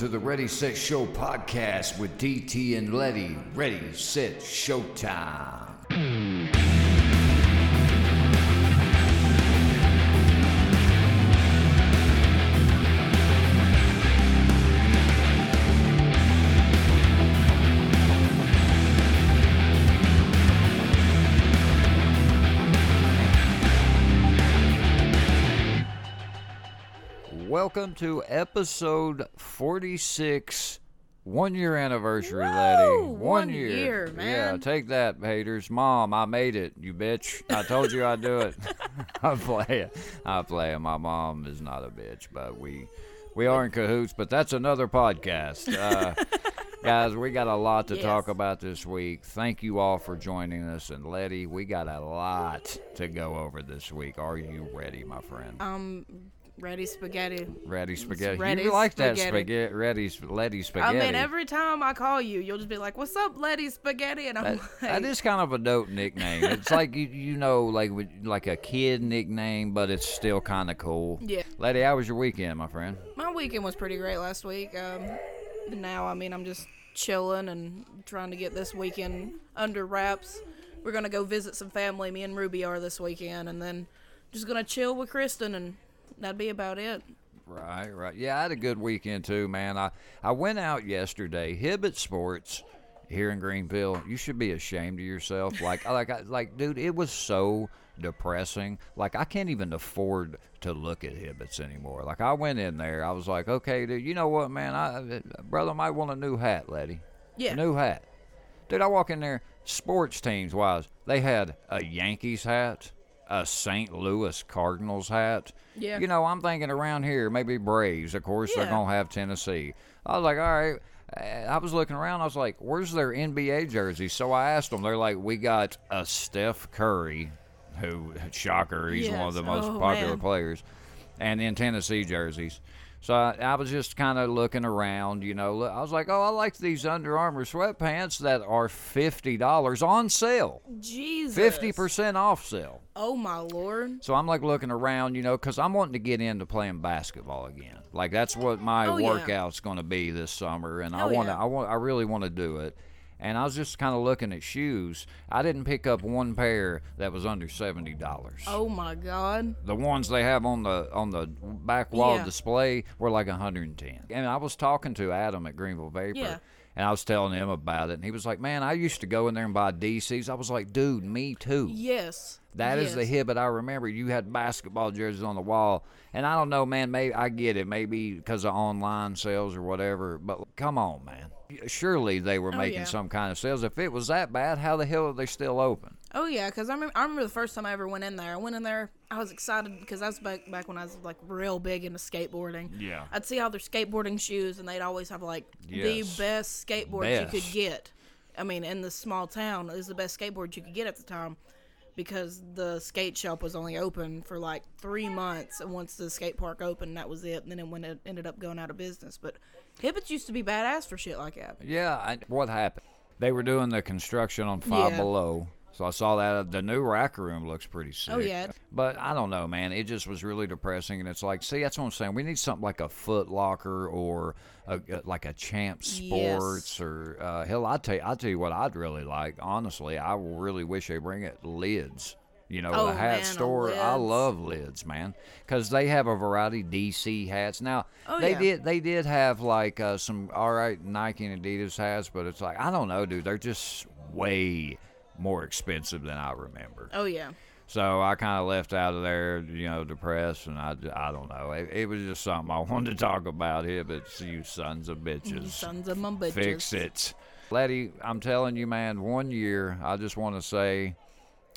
To the Ready Set Show podcast with DT and Letty. Ready, set, showtime. Welcome to episode 46, one year anniversary, Letty. one year, Yeah, man. take that, haters. Mom, I made it, you bitch. I told you I'd do it. I play it. I play it. My mom is not a bitch, but we we are in cahoots, but that's another podcast. Uh, guys, we got a lot to Yes. talk about this week. Thank you all for joining us. And Letty, we got a lot to go over this week. Are you ready, my friend? Um, ready spaghetti. Ready spaghetti. ready you like that spaghetti. spaghetti? Ready, Letty I mean, every time I call you, you'll just be like, "What's up, Letty Spaghetti?" And I'm that, like, that is kind of a dope nickname. It's like you, you know, like with- like a kid nickname, but it's still kind of cool. Yeah. Letty, how was your weekend, my friend? my weekend was pretty great last week. Um, now, I mean, I'm just chilling and trying to get this weekend under wraps. We're gonna go visit some family. Me and Ruby are this weekend, and then just gonna chill with Kristen, and that'd be about it. Right, right. Yeah, I had a good weekend too, man. I I went out yesterday. Hibbett Sports here in Greenville. You should be ashamed of yourself. Like, like, I, like, dude, it was so depressing. Like, I can't even afford to look at Hibbett's anymore. Like, I went in there. I was like, okay, dude. You know what, man? I brother might want a new hat, Letty. Yeah. A new hat. Dude, I walk in there. Sports teams wise, they had a Yankees hat, a St. Louis Cardinals hat. Yeah. You know, I'm thinking around here, maybe Braves. Of course, they're Yeah. gonna have Tennessee. I was like, all right. Uh, I was looking around. I was like, "Where's their NBA jerseys?" So I asked them. They're like, "We got a Steph Curry, who shocker, he's one of the most Oh, popular man. players, and in Tennessee jerseys." So I, I was just kind of looking around, you know. I was like, "Oh, I like these Under Armour sweatpants that are fifty dollars on sale, Jesus. fifty percent off sale." Oh my lord. So I'm like looking around, you know, because I'm wanting to get into playing basketball again. Like that's what my Oh, yeah. workout's going to be this summer, and I Oh, want to, yeah. I want, I really want to do it. And I was just kind of looking at shoes. I didn't pick up one pair that was under seventy dollars. Oh my god. The ones they have on the on the back wall Yeah. display were like 110. And I was talking to Adam at Greenville Vapor. Yeah. And I was telling him about it, and he was like, "Man, I used to go in there and buy DCs." I was like, "Dude, me too." Yes. That is the Yes. Hibbett I remember. You had basketball jerseys on the wall, and I don't know, man. Maybe I get it, maybe because of online sales or whatever. But come on, man. Surely they were Oh, making yeah. some kind of sales. If it was that bad, how the hell are they still open? Oh yeah, because I remember, I remember the first time I ever went in there. I went in there, I was excited because I was back back when I was like real big into skateboarding. Yeah. I'd see all their skateboarding shoes, and they'd always have like Yes. the best skateboards you could get. I mean, in the small town, it was the best skateboard you could get at the time because the skate shop was only open for like three months, and once the skate park opened, that was it. And then it went, it ended up going out of business. But Hibbett's used to be badass for shit like that. Yeah. I, what happened? They were doing the construction on Five Yeah. Below. So I saw that the new Rack Room looks pretty sick. Oh, yeah. But I don't know, man. It just was really depressing, and it's like, see, that's what I'm saying. We need something like a Foot Locker or a, like a Champ Sports or uh, hell. I tell you, I tell you what, I'd really like. Honestly, I really wish they bring it lids. You know, Oh, a hat man, a store. I love lids, man, because they have a variety DC hats. Now Oh, they yeah. did they did have like uh, some all right Nike and Adidas hats, but it's like I don't know, dude. They're just way more expensive than I remember. Oh yeah. So I kind of left out of there, you know, depressed, and I, I don't know. It, it was just something I wanted to talk about here, but you sons of bitches. You sons of my bitches. Fix it. Letty, I'm telling you, man, one year, I just want to say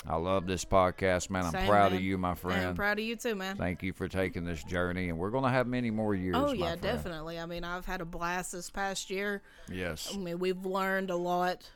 I love this podcast, man. I'm Same, proud of you, my friend. I'm proud of you too, man. Thank you for taking this journey, and we're going to have many more years. Oh yeah, definitely. I mean, I've had a blast this past year. Yes. I mean, we've learned a lot.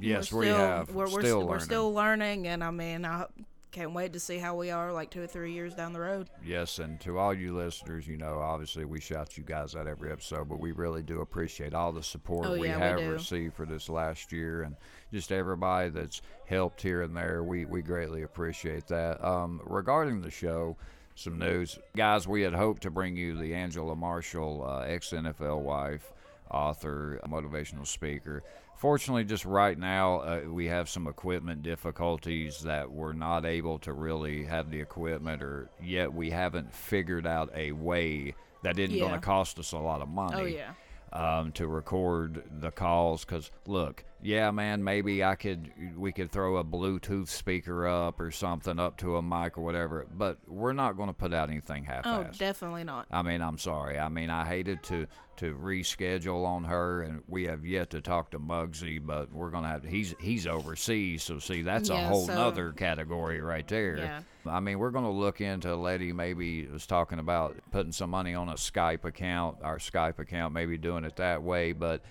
Yes, we're we still, have. We're, we're, still st- we're learning. still learning, and I mean, I can't wait to see how we are like two or three years down the road. Yes, and to all you listeners, you know, obviously we shout you guys out every episode, but we really do appreciate all the support Oh, we yeah, we have do. received for this last year, and just everybody that's helped here and there. We we greatly appreciate that. Um, regarding the show, some news. Guys, we had hoped to bring you the Angela Marshall, uh, ex NFL wife, author, motivational speaker. Fortunately, just right now, uh, we have some equipment difficulties that we're not able to really have the equipment, or yet we haven't figured out a way that isn't going to cost us a lot of money Oh yeah. um, to record the calls. Because look, yeah, man, maybe I could we could throw a Bluetooth speaker up or something up to a mic or whatever, but we're not going to put out anything half-assed. Oh, definitely not. I mean, I'm sorry. I mean, I hated to to reschedule on her, and we have yet to talk to Muggsy, but we're gonna have. He's he's overseas, so see, that's a whole so- nother category right there. Yeah. I mean, we're gonna look into a lady maybe was talking about putting some money on a Skype account, our Skype account, maybe doing it that way, but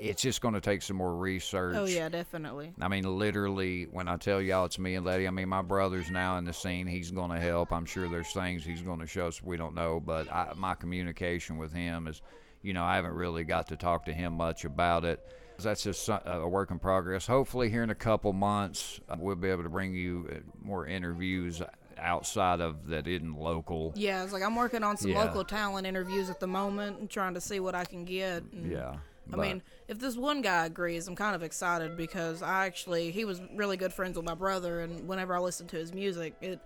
it's just gonna take some more research. Oh yeah, definitely. I mean, literally, when I tell y'all it's me and Letty, I mean, my brother's now in the scene. He's going to help. I'm sure there's things he's going to show us we don't know, but I, my communication with him is, you know, I haven't really got to talk to him much about it. That's just a work in progress. Hopefully, here in a couple months, uh, we'll be able to bring you uh, more interviews outside of that isn't local. Yeah, it's like I'm working on some Yeah. local talent interviews at the moment and trying to see what I can get. Yeah. I but- mean, if this one guy agrees, I'm kind of excited because I actually he was really good friends with my brother, and whenever I listened to his music, it,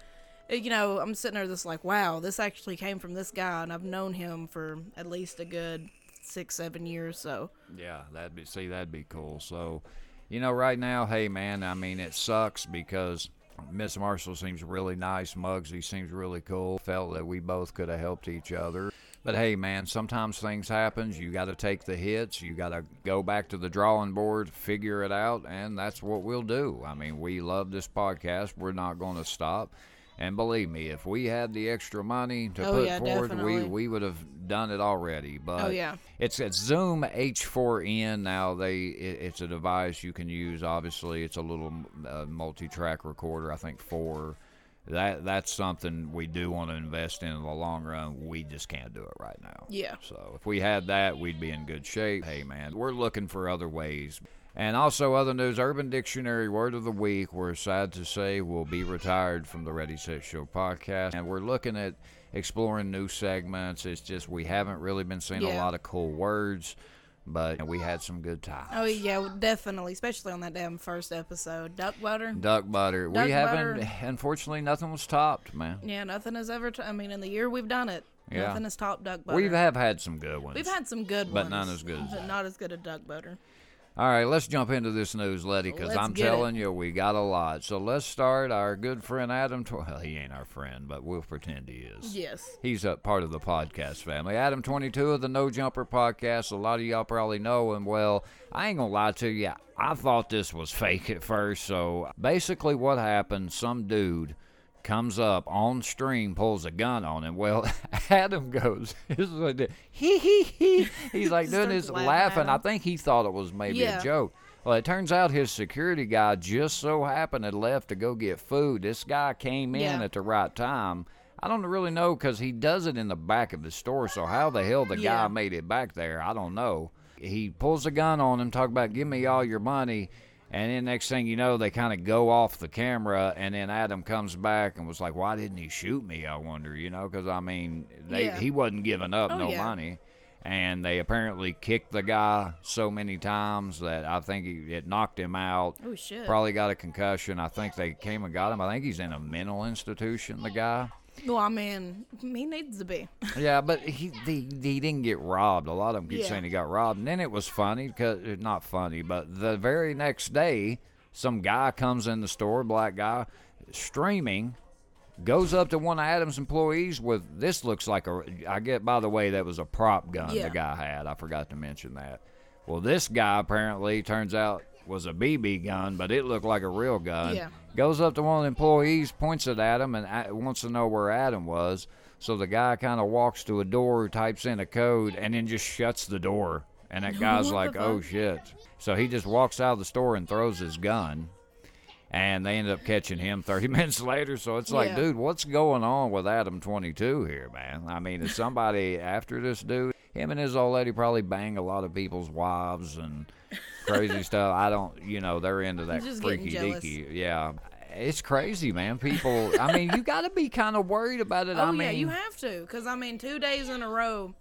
it you know, I'm sitting there just like, wow, this actually came from this guy, and I've known him for at least a good six, seven years. So Yeah, that'd be see that'd be cool. So, you know, right now, hey man, I mean it sucks because Miss Marshall seems really nice. Muggsy seems really cool. Felt that we both could have helped each other. But hey man, sometimes things happen. You got to take the hits. You got to go back to the drawing board, figure it out, and that's what we'll do. I mean, we love this podcast. We're not going to stop. And believe me, if we had the extra money to Oh, put yeah, forward, we, we would have done it already. But Oh, yeah. it's it's Zoom H4n now. They it, it's a device you can use. Obviously, it's a little uh, multi-track recorder. I think four. That that's something we do want to invest in in the long run. We just can't do it right now. Yeah. So if we had that, we'd be in good shape. Hey man, we're looking for other ways. And also other news, Urban Dictionary Word of the Week, we're sad to say will be retired from the Ready Set Show podcast. And we're looking at exploring new segments. It's just we haven't really been seeing a lot of cool words, but we had some good times. oh yeah, definitely, especially on that damn first episode, duck butter. Duck butter. Duck we haven't unfortunately nothing was topped, man. Yeah, nothing has ever. T- I mean, in the year we've done it, Yeah. nothing has topped duck butter. We have had some good ones. We've had some good ones. But ones, none as good as but not as good as duck butter. All right, let's jump into this news, Letty, because I'm get it. telling you, we got a lot. So let's start. Our good friend Adam. Tw- Well, he ain't our friend, but we'll pretend he is. Yes. He's a part of the podcast family. Adam 22 of the No Jumper podcast. A lot of y'all probably know him well. I ain't gonna lie to you. I thought this was fake at first. So basically, what happened? Some dude comes up on stream, pulls a gun on him. Well, Adam goes, this is what he hee hee. He's like doing this laughing laughing. I think he thought it was maybe Yeah. a joke. Well, it turns out his security guy just so happened had left to go get food. This guy came in Yeah. at the right time. I don't really know because he does it in the back of the store. So how the hell the Yeah. guy made it back there? I don't know. He pulls a gun on him, talk about give me all your money, and then next thing you know, they kind of go off the camera, and then Adam comes back and was like, "Why didn't he shoot me?" I wonder, you know, because I mean, they, Yeah. he wasn't giving up Oh, no yeah. money. And they apparently kicked the guy so many times that I think he, it knocked him out. Oh shit. Probably got a concussion. I think they came and got him. I think he's in a mental institution. The guy. Well, I mean, he needs to be. Yeah, but he, he he didn't get robbed. A lot of them keep Yeah. saying he got robbed, and then it was funny because uh, not funny, but the very next day, some guy comes in the store, black guy, streaming, goes up to one of Adam's employees with this looks like a. I get by the way that was a prop gun Yeah. the guy had. I forgot to mention that. Well, this guy apparently turns out was a BB gun, but it looked like a real gun. Yeah. Goes up to one of the employees, points it at him, and wants to know where Adam was. So the guy kind of walks to a door, types in a code, and then just shuts the door. And that guy's like, "Oh shit!" So he just walks out of the store and throws his gun. And they ended up catching him 30 minutes later. So it's like, Yeah. dude, what's going on with Adam 22 here, man? I mean, is somebody after this dude? Him and his old lady probably bang a lot of people's wives and crazy stuff. I don't, you know, they're into that Just freaky deaky. Yeah. it's crazy, man. People, I mean, you got to be kind of worried about it. Oh I mean, yeah, you have to, because I mean, two days in a row,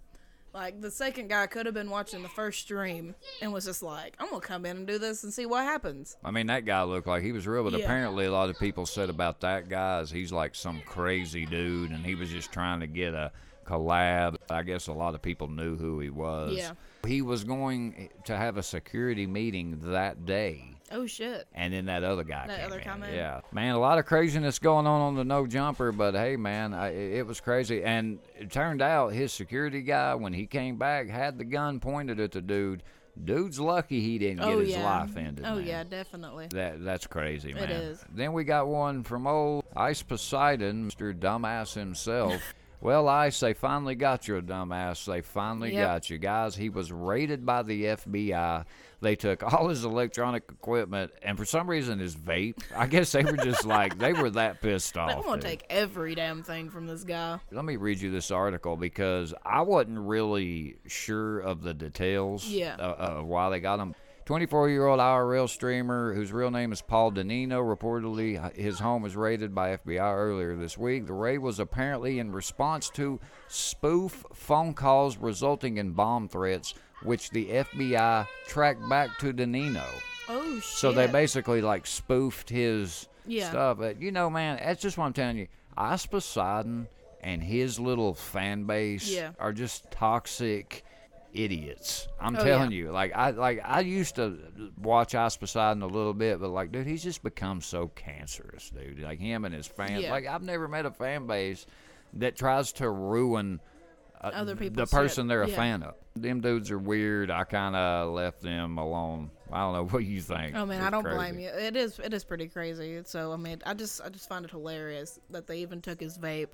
like the second guy could have been watching the first stream and was just like, "I'm gonna come in and do this and see what happens." I mean, that guy looked like he was real, but Yeah. apparently a lot of people said about that guy is he's like some crazy dude, and he was just trying to get a collab. I guess a lot of people knew who he was. Yeah. He was going to have a security meeting that day. Oh shit! And then that other guy That came other in? Yeah, man, a lot of craziness going on on the no jumper, but hey, man, I, it it was crazy. And it turned out his security guy, when he came back, had the gun pointed at the dude. Dude's lucky he didn't get oh his yeah. life ended. oh man. yeah, definitely. That that's crazy, man. is. Then we got one from old Ice Poseidon, Mr. Dumbass himself. well, Ice, they finally got you, dumbass. They finally Yep. got you, guys. He was raided by the FBI. They took all his electronic equipment, and for some reason, his vape. I guess they were just like they were that pissed off. Want dude. to take every damn thing from this guy. Let me read you this article because I wasn't really sure of the details Yeah. uh, uh, why they got him. 24 year old IRL streamer whose real name is Paul Denino. Reportedly, uh, his home was raided by FBI earlier this week. The raid was apparently in response to spoof phone calls resulting in bomb threats, which the FBI tracked back to Denino. Oh shit! So they basically like spoofed his Yeah. stuff. But you know, man, that's just what I'm telling you. Ice Poseidon and his little fan base Yeah. are just toxic idiots. I'm Oh, telling yeah. you. Like I like I used to watch Ice Poseidon a little bit, but like, dude, he's just become so cancerous, dude. Like him and his fans. Yeah. Like I've never met a fan base that tries to ruin uh, Other the person they're a Yeah. fan of. Them dudes are weird. I kind of left them alone. I don't know what you think. Oh man, It's I don't crazy. blame you. It is it is pretty crazy. So I mean, I just I just find it hilarious that they even took his vape.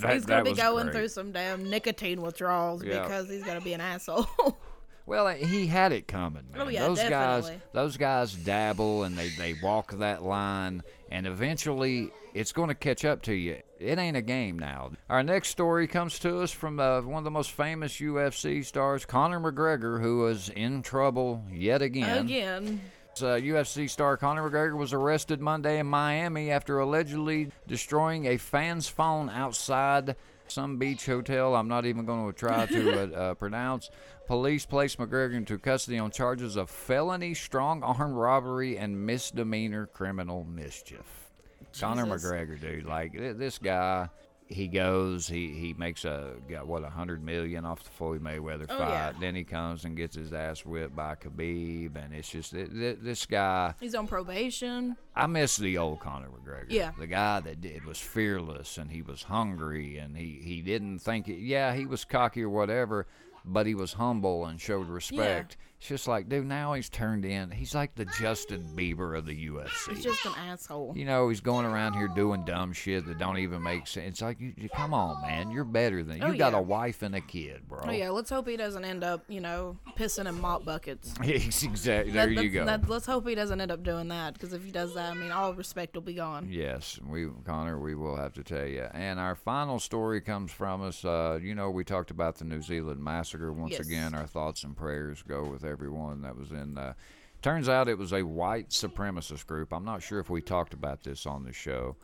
That- he's gonna be going great. through some damn nicotine withdrawals Yeah. because he's gonna be an asshole. Well, he had it coming, man. Oh, yeah, those guys, those guys dabble and they they walk that line, and eventually it's going to catch up to you. It ain't a game now. Our next story comes to us from uh, one of the most famous UFC stars, Conor McGregor, who is in trouble yet again. Again, Uh, UFC star Conor McGregor was arrested Monday in Miami after allegedly destroying a fan's phone outside some beach hotel. I'm not even going to try to uh, uh, pronounce. Police placed McGregor into custody on charges of felony strong arm robbery and misdemeanor criminal mischief. Conor McGregor, dude, like this guy. He goes, he, he makes a got what a hundred million off the Floyd Mayweather Oh, fight. yeah. Then he comes and gets his ass whipped by Khabib, and it's just th- th- this guy. he's on probation. I miss the old Conor McGregor. Yeah. The guy that did was fearless and he was hungry and he, he didn't think it. Yeah, he was cocky or whatever, but he was humble and showed respect. It's just like, dude, now he's turned in. He's like the Justin Bieber of the UFC. He's just an asshole. you know, he's going around here doing dumb shit that don't even make sense. It's like, you, you- come on, man, you're better than you Oh, got a wife and a kid, bro. Oh yeah, let's hope he doesn't end up, you know, pissing in mop buckets. exactly. There That- you go. that- let's hope he doesn't end up doing that because if he does that, I mean, all respect will be gone. Yes, we Connor, we will have to tell you. And our final story comes from us. Uh, you know, we talked about the New Zealand massacre. Once Yes. again, our thoughts and prayers go with everyone that was in. Uh, turns out it was a white supremacist group. I'm not sure if we talked about this on the show.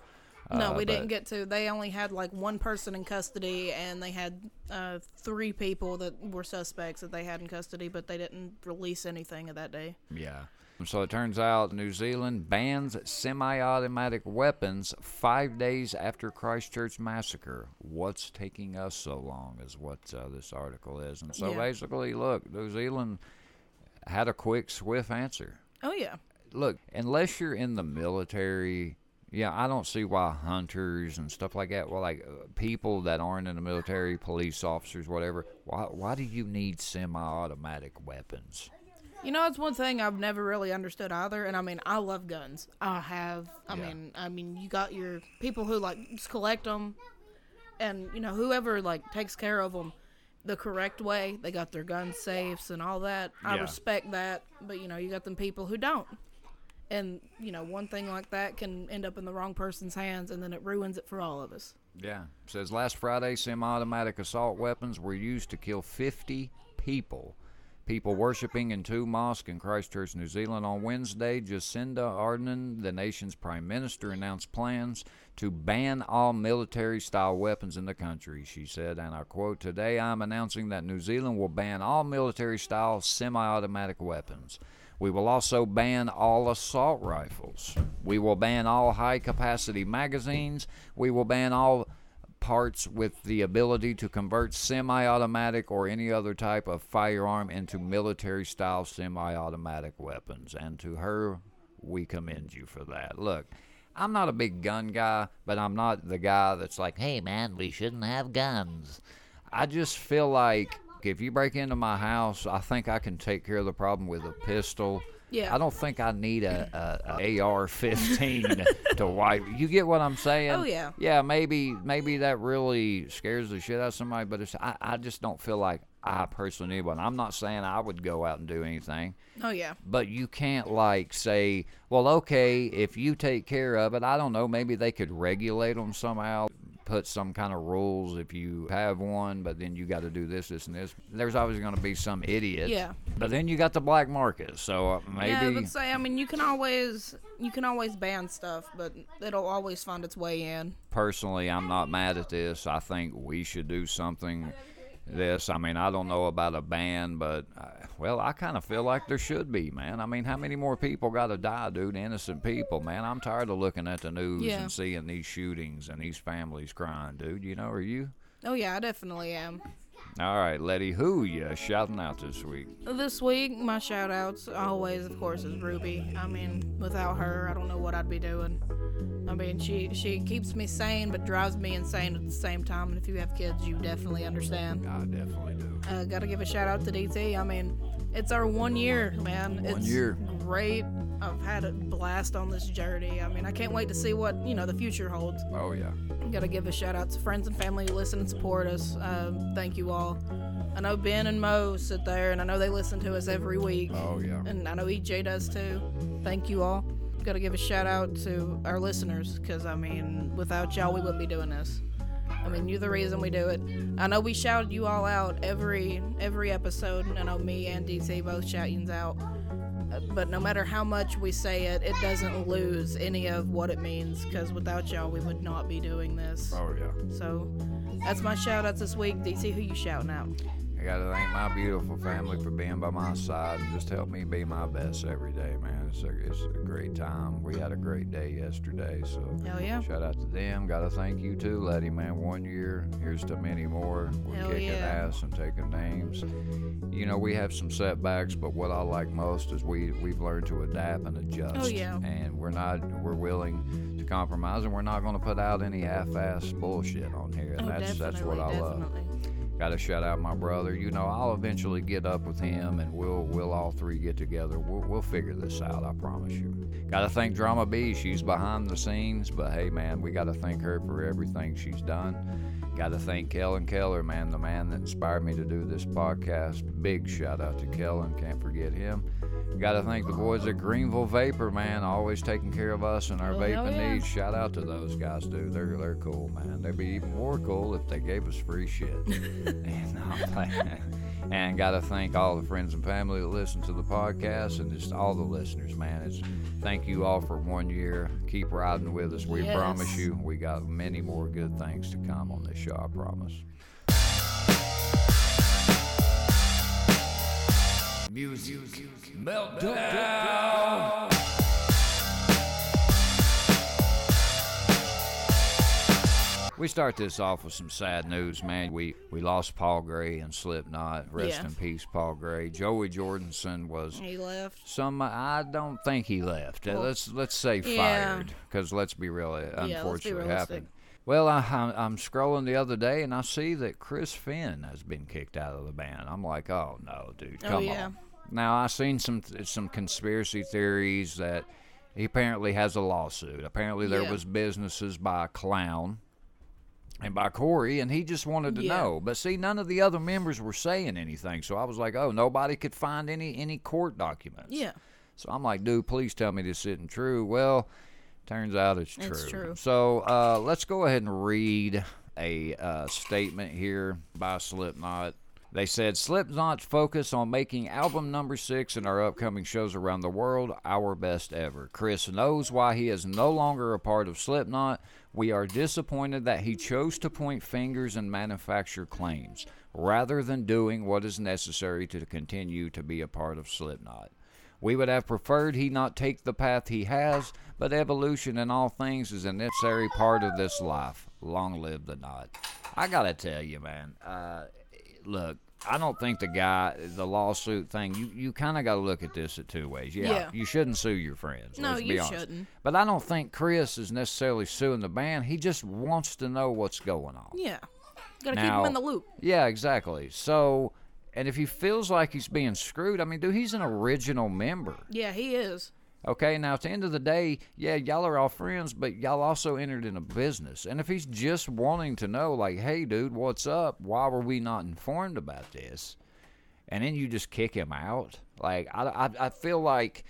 No, Uh, we didn't get to. They only had like one person in custody, and they had uh, three people that were suspects that they had in custody, but they didn't release anything of that day. Yeah. So it turns out New Zealand bans semi-automatic weapons five days after Christchurch massacre. What's taking us so long is what uh, this article is. And so Yeah. basically, look, New Zealand had a quick, swift answer. Oh yeah, Look, unless you're in the military, yeah, I don't see why hunters and stuff like that, well, like uh, people that aren't in the military, police officers, whatever, why, why do you need semi-automatic weapons? you know it's one thing I've never really understood either. And I mean, I love guns. I have. I Yeah. mean, I mean, you got your people who like just collect them, and you know whoever like takes care of them the correct way. They got their gun safes and all that. I Yeah. respect that. But you know, you got them people who don't. And you know, one thing like that can end up in the wrong person's hands, and then it ruins it for all of us. Yeah. Says last Friday, semi automatic assault weapons were used to kill 50 people People worshipping in two mosques in Christchurch, New Zealand on Wednesday, Jacinda Ardern, the nation's prime minister, announced plans to ban all military style weapons in the country, she said, and I quote, Today I'm announcing that New Zealand will ban all military style semi automatic weapons. We will also ban all assault rifles. We will ban all high capacity magazines. We will ban all parts with the ability to convert semi automatic or any other type of firearm into military style semi automatic weapons. And to her, we commend you for that. Look, I'm not a big gun guy, but I'm not the guy that's like, hey man, we shouldn't have guns. I just feel like if you break into my house, I think I can take care of the problem with a pistol. Yeah. I don't think I need a, a, a AR-15 to wipe. You get what I'm saying? Oh, yeah. Yeah, maybe maybe that really scares the shit out of somebody, but it's I, I just don't feel like I personally need one. I'm not saying I would go out and do anything, Oh yeah. but you can't like say, well, okay, if you take care of it, I don't know, maybe they could regulate them somehow. Put some kind of rules if you have one, but then you got to do this, this, and this. There's always going to be some idiot. Yeah. But then you got the black market, so uh, maybe. Yeah, but say I mean you can always you can always ban stuff, but it'll always find its way in. personally, I'm not mad at this. I think we should do something. This, I mean, I don't know about a ban, but uh, well, I kind of feel like there should be, man. I mean, how many more people got to die, dude? Innocent people, man. I'm tired of looking at the news Yeah. and seeing these shootings and these families crying, dude. You know, are you? Oh yeah, I definitely am. All right, Letty, who you shouting out this week? This week, my shout outs always, of course, is Ruby. I mean, without her, I don't know what I'd be doing. I mean, she she keeps me sane, but drives me insane at the same time. And if you have kids, you definitely understand. I definitely do. Uh, gotta give a shout out to DT. I mean, it's our one year, man. One it's year. Great. I've had a blast on this journey. I mean, I can't wait to see what you know the future holds. Oh yeah. Gotta give a shout out to friends and family who listen and support us. Um, thank you all. I know Ben and Mo sit there, and I know they listen to us every week. Oh yeah. And I know EJ does too. Thank you all. Gotta give a shout out to our listeners, because I mean, without y'all, we wouldn't be doing this. I mean, you're the reason we do it. I know we shouted you all out every every episode. and I know me and DC both shout yous out. But no matter how much we say it, it doesn't lose any of what it means. Because without y'all, we would not be doing this. Oh yeah. So that's my shout outs this week. DC, who you shouting out? I gotta thank my beautiful family for being by my side and just help me be my best every day, man. It's a, it's a great time. We had a great day yesterday, so Hell yeah. shout out to them. Gotta thank you too, Letty, man. One year, here's to many more. We're Hell kicking yeah. ass and taking names. You know, we have some setbacks, but what I like most is we we've learned to adapt and adjust. Oh, yeah. And we're not we're willing to compromise, and we're not going to put out any half-ass bullshit on here. And Oh, that's that's what I definitely, love. Got to shout out my brother. You know, I'll eventually get up with him, and we'll we'll all three get together. We'll we'll figure this out. I promise you. Got to thank Drama B. She's behind the scenes, but hey, man, we got to thank her for everything she's done. Got to thank Kellen Keller, man, the man that inspired me to do this podcast. Big shout out to Kellen. Can't forget him. Got to thank the boys at Greenville Vapor, man, always taking care of us and our Oh, vaping yeah. needs. Shout out to those guys, dude. They're they're cool, man. They'd be even more cool if they gave us free shit. and, and got to thank all the friends and family that listen to the podcast, and just all the listeners, man. It's thank you all for one year. Keep riding with us. We Yes. promise you, we got many more good things to come on this show. I promise. Music meltdown. We start this off with some sad news, man. We we lost Paul Gray and Slipknot. Rest Yeah. in peace, Paul Gray. Joey Jordison was He left. some. I don't think he left. Well, let's let's say yeah. fired, because let's be real. It let's be unfortunately happened. Well, I, I'm, I'm scrolling the other day and I see that Chris Fehn has been kicked out of the band. I'm like, oh no, dude, Oh, come yeah. on. Now I seen some some conspiracy theories that he apparently has a lawsuit. Apparently there Yeah. was businesses by a clown and by Corey, and he just wanted to Yeah. know. But see, none of the other members were saying anything, so I was like, oh, nobody could find any any court documents. Yeah. So I'm like, dude, please tell me this isn't true. Well, turns out it's true. It's true. So uh, let's go ahead and read a uh, statement here by Slipknot. They said Slipknot's focus on making album number six and our upcoming shows around the world our best ever. Chris knows why he is no longer a part of Slipknot. We are disappointed that he chose to point fingers and manufacture claims rather than doing what is necessary to continue to be a part of Slipknot. We would have preferred he not take the path he has, but evolution in all things is a necessary part of this life. Long live the knot. I gotta tell you, man. Uh, look, I don't think the guy, the lawsuit thing, you, you kind of got to look at this at two ways. Yeah, Yeah. you shouldn't sue your friends. No, you shouldn't. But I don't think Chris is necessarily suing the band. He just wants to know what's going on. Yeah. Gotta keep him in the loop. Yeah, exactly. So, and if he feels like he's being screwed, I mean, dude, he's an original member. Yeah, he is. Okay, now at the end of the day, yeah, y'all are all friends, but y'all also entered in a business. And if he's just wanting to know, like, hey, dude, what's up? Why were we not informed about this? And then you just kick him out. Like, I, I, I feel like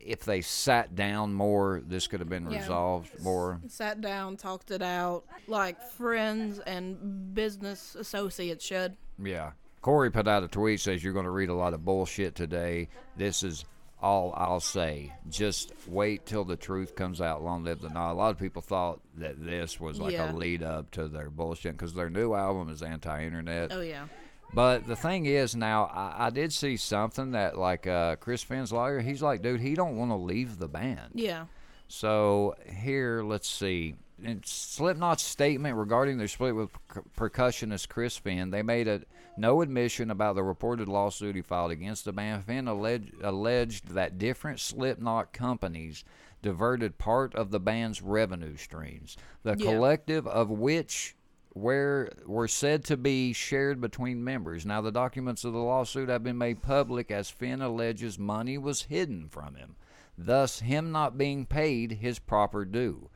if they sat down more, this could have been Yeah. resolved more. Sat down, talked it out, like friends and business associates should. Yeah. Corey put out a tweet says you're going to read a lot of bullshit today. This is all I'll say. Just wait till the truth comes out. Long live the night. A lot of people thought that this was like Yeah. a lead up to their bullshit because their new album is anti-internet. Oh yeah. But the thing is, now I, I did see something that like uh, Chris Fehn's lawyer. He's like, dude, he don't want to leave the band. Yeah. So here, let's see. In Slipknot's statement regarding their split with per- percussionist Chris Fehn, they made a no admission about the reported lawsuit he filed against the band. Fehn alleged, alleged that different Slipknot companies diverted part of the band's revenue streams, the Yeah. collective of which were were said to be shared between members. Now, the documents of the lawsuit have been made public as Fehn alleges money was hidden from him, thus him not being paid his proper due.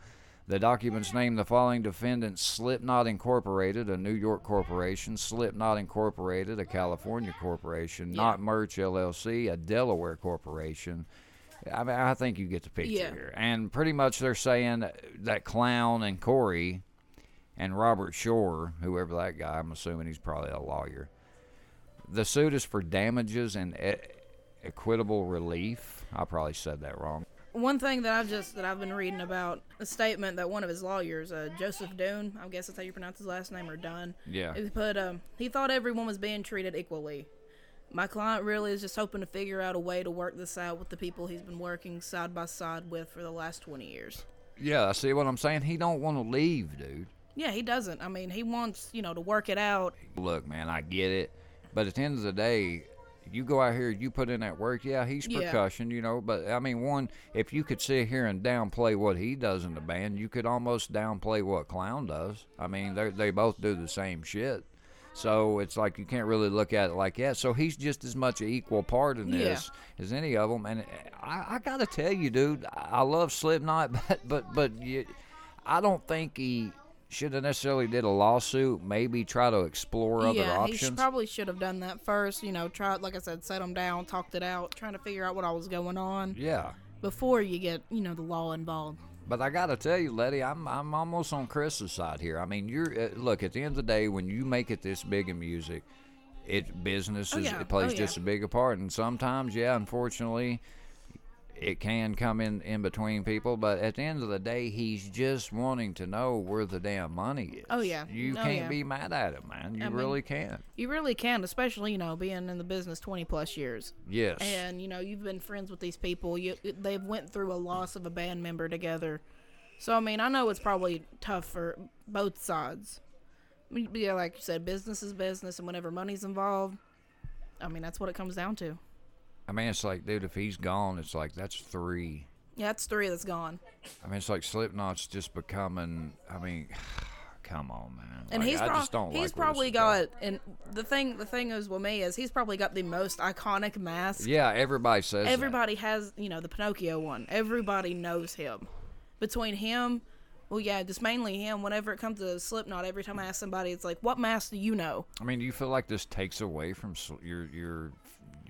The documents name the following defendants Slipknot Incorporated, a New York corporation, Slipknot Incorporated, a California corporation, Not Merch LLC, a Delaware corporation. I mean, I think you get the picture Yeah. here. And pretty much they're saying that Clown and Corey and Robert Shore, whoever that guy, I'm assuming he's probably a lawyer. The suit is for damages and e- equitable relief. I probably said that wrong. One thing that I've just that I've been reading about a statement that one of his lawyers, uh, Joseph Doon, I guess that's how you pronounce his last name, or Dunn. Yeah. He put um, he thought everyone was being treated equally. My client really is just hoping to figure out a way to work this out with the people he's been working side by side with for the last 20 years. Yeah, I see what I'm saying? He don't want to leave, dude. Yeah, he doesn't. I mean, he wants, you know, to work it out. Look, man, I get it, but at the end of the day, you go out here, you put in that work. Yeah, he's Yeah. percussion, you know, but I mean, one, if you could sit here and downplay what he does in the band, you could almost downplay what Clown does. I mean, they they both do the same shit. So it's like you can't really look at it like that. So he's just as much an equal part in Yeah. this as any of them. And I, I gotta tell you, dude, I love Slipknot, but but but you, I don't think he should have necessarily did a lawsuit. Maybe try to explore other yeah, he options. sh- probably should have done that first. You know, try like I said, set him down, talked it out, trying to figure out what all was going on yeah. before you get, you know, the law involved. But I gotta tell you, Letty, I'm I'm almost on Chris's side here. I mean, you're uh, look at the end of the day when you make it this big in music, it business Oh, is yeah. it plays Oh, just yeah. a bigger part, and sometimes, yeah, unfortunately, it can come in in between people. But at the end of the day, he's just wanting to know where the damn money is. Oh, yeah. you Oh, can't yeah. be mad at him, man. You I mean- really can't. You really can, especially you know being in the business 20 plus years, Yes. and you know you've been friends with these people. You they've went through a loss of a band member together, so I mean I know it's probably tough for both sides. I mean, yeah, like you said, business is business, and whenever money's involved, I mean that's what it comes down to. I mean, it's like, dude, if he's gone, it's like that's three. Yeah, that's three that's gone. I mean, it's like Slipknot's just becoming. I mean, come on, man. And Like, he's, I prob- just don't he's like probably got and the thing the thing is with me is he's probably got the most iconic mask. Yeah, everybody says that. Everybody has you know the Pinocchio one. Everybody knows him. Between him, well yeah, just mainly him. Whenever it comes to Slipknot, every time I ask somebody, it's like, what mask do you know? I mean, do you feel like this takes away from Sl- your your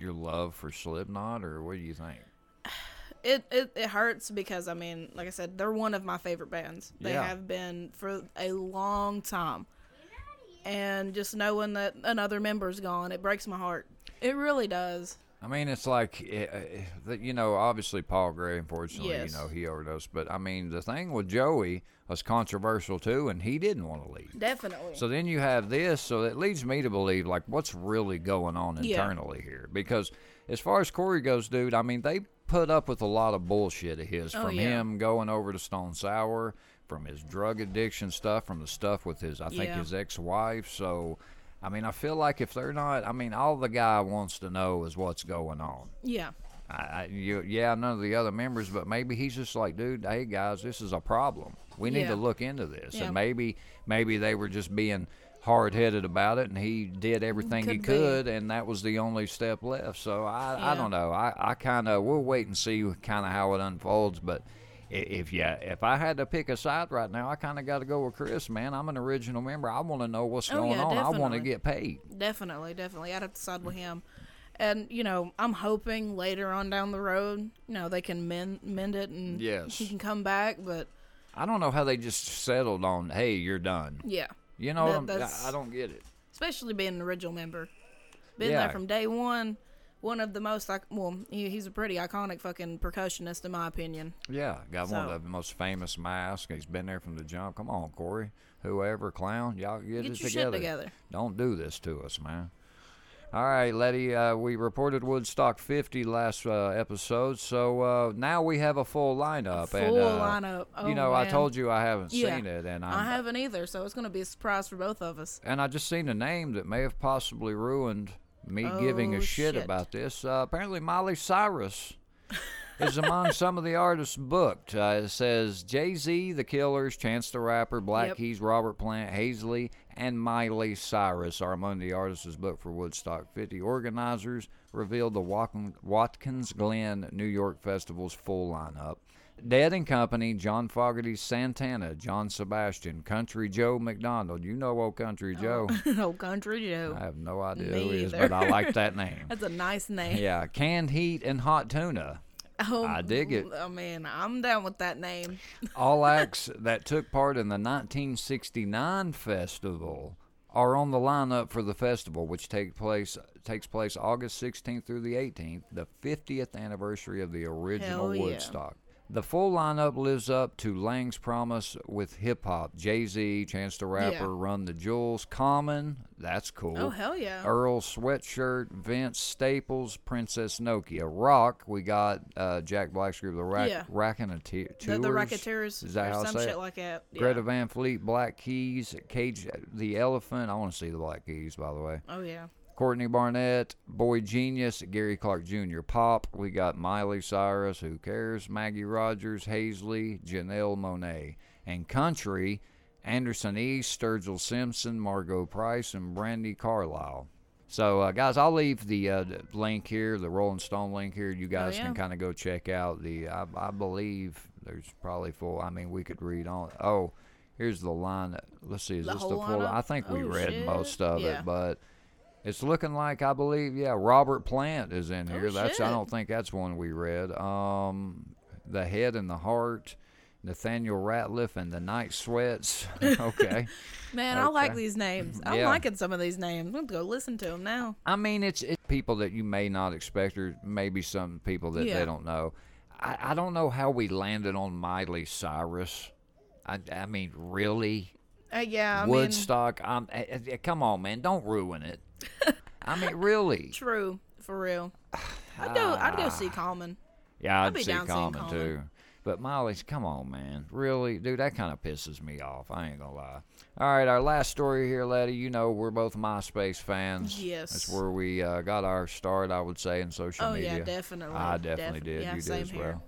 your love for Slipknot, or what do you think? It, it it hurts because I mean, like I said, they're one of my favorite bands. They Yeah. have been for a long time. and just knowing that another member's gone, it breaks my heart. It really does. I mean, it's like, eh, eh, you know, obviously Paul Gray, unfortunately, Yes. you know, he overdosed. But I mean, the thing with Joey was controversial too, and he didn't want to leave. Definitely. So then you have this, so it leads me to believe like what's really going on Yeah. internally here. Because as far as Corey goes, dude, I mean they put up with a lot of bullshit of his Oh, from yeah. him going over to Stone Sour, from his drug addiction stuff, from the stuff with his I think Yeah. his ex wife. So I mean I feel like if they're not I mean all the guy wants to know is what's going on. yeah. I, you, yeah, none of the other members, but maybe he's just like, dude, hey guys, this is a problem. We need Yeah. to look into this, Yeah. and maybe maybe they were just being hard headed about it, and he did everything he Could be. and that was the only step left. So I, I don't know. I, I kind of we'll wait and see kind of how it unfolds, but. If yeah, if I had to pick a side right now, I kind of got to go with Chris. Man, I'm an original member. I want to know what's Oh, going yeah, on. I want to get paid. Definitely, definitely. I'd have to side with him. And, you know, I'm hoping later on down the road, you know, they can mend mend it and Yes. he can come back, but I don't know how they just settled on, hey, you're done. yeah. You know, That- I'm- that's- I I don't get it. Especially being an original member. Been Yeah. there from day one. One of the most, like, well, he, he's a pretty iconic fucking percussionist, in my opinion. Yeah, got one of the most famous masks. He's been there from the jump. Come on, Corey. Whoever, clown, y'all get, Get it together. together. Don't do this to us, man. All right, Letty. Uh, we reported Woodstock 50 last uh, episode, so uh, now we have a full lineup. Full and, uh, lineup. Oh, you know, I told you I haven't Yeah. seen it, and I I'm, haven't either, so it's going to be a surprise for both of us. and I just seen a name that may have possibly ruined me giving a Oh, shit, shit. about this. Uh, apparently, Miley Cyrus is among some of the artists booked. Uh, it says Jay Z, The Killers, Chance the Rapper, Black Yep. Keys, Robert Plant, Hazley, and Miley Cyrus are among the artists booked for Woodstock 50. Organizers revealed the Watkins Glen New York Festival's full lineup. Dead and Company, John Fogerty, Santana, John Sebastian, Country Joe McDonald. You know old Country oh. Joe. oh, Country Joe. I have no idea Me who he is, but I like that name. That's a nice name. yeah, Canned Heat and Hot Tuna. Oh, I dig it. Oh man, I'm down with that name. All acts that took part in the 1969 festival are on the lineup for the festival, which take place takes place August 16th through the 18th, the 50th anniversary of the original yeah. Woodstock. The full lineup lives up to Lang's promise with hip hop. Jay Z, Chance the Rapper, Yeah. Run the Jewels, Common, that's cool. Oh, hell yeah. Earl Sweatshirt, Vince Staples, Princess Nokia. Rock, we got uh, Jack Black's group, the Rack, Yeah. Racketeers. The, the Racketeers Is that how some shit it? like that. Yeah. Greta Van Fleet, Black Keys, Cage the Elephant. I want to see the Black Keys, by the way. Oh, yeah. Courtney Barnett, Boy Genius, Gary Clark Jr. Pop. We got Miley Cyrus, Who Cares, Maggie Rogers, Hazley, Janelle Monáe. And Country, Anderson East, Sturgill Simpson, Margo Price, and Brandi Carlile. So, uh, guys, I'll leave the, uh, link here, the Rolling Stone link here. You guys yeah. can kind of go check out the. I, I believe there's probably full. I mean, we could read on. Oh, here's the line. Let's see. Is The this the full? lineup? I think we Oh, read shit. most of Yeah. it, but it's looking like I believe, yeah, Robert Plant is in here. Oh, that's I don't think that's one we read. Um, the head and the heart, Nathaniel Rateliff and the night sweats. okay, Man, I like these names. I'm Yeah. liking some of these names. I'm going to go listen to them now. I mean it's it's people that you may not expect, or maybe some people that Yeah. they don't know. I, I don't know how we landed on Miley Cyrus. I, I mean, really, Uh, yeah, I mean, Woodstock. Um, eh, eh, come on, man, don't ruin it. I mean, really. true, for real. I'd go, I'd go see Common. Yeah, I'd, be see down seeing Common Common. too. But Miley's, come on, man. Really? Dude, that kind of pisses me off. I ain't to lie. All right, our last story here, Letty. You know, we're both MySpace fans. Yes. That's where we uh, got our start, I would say, in social media. Oh, media. yeah, definitely. I definitely Def- did. yeah, you did same as here. well.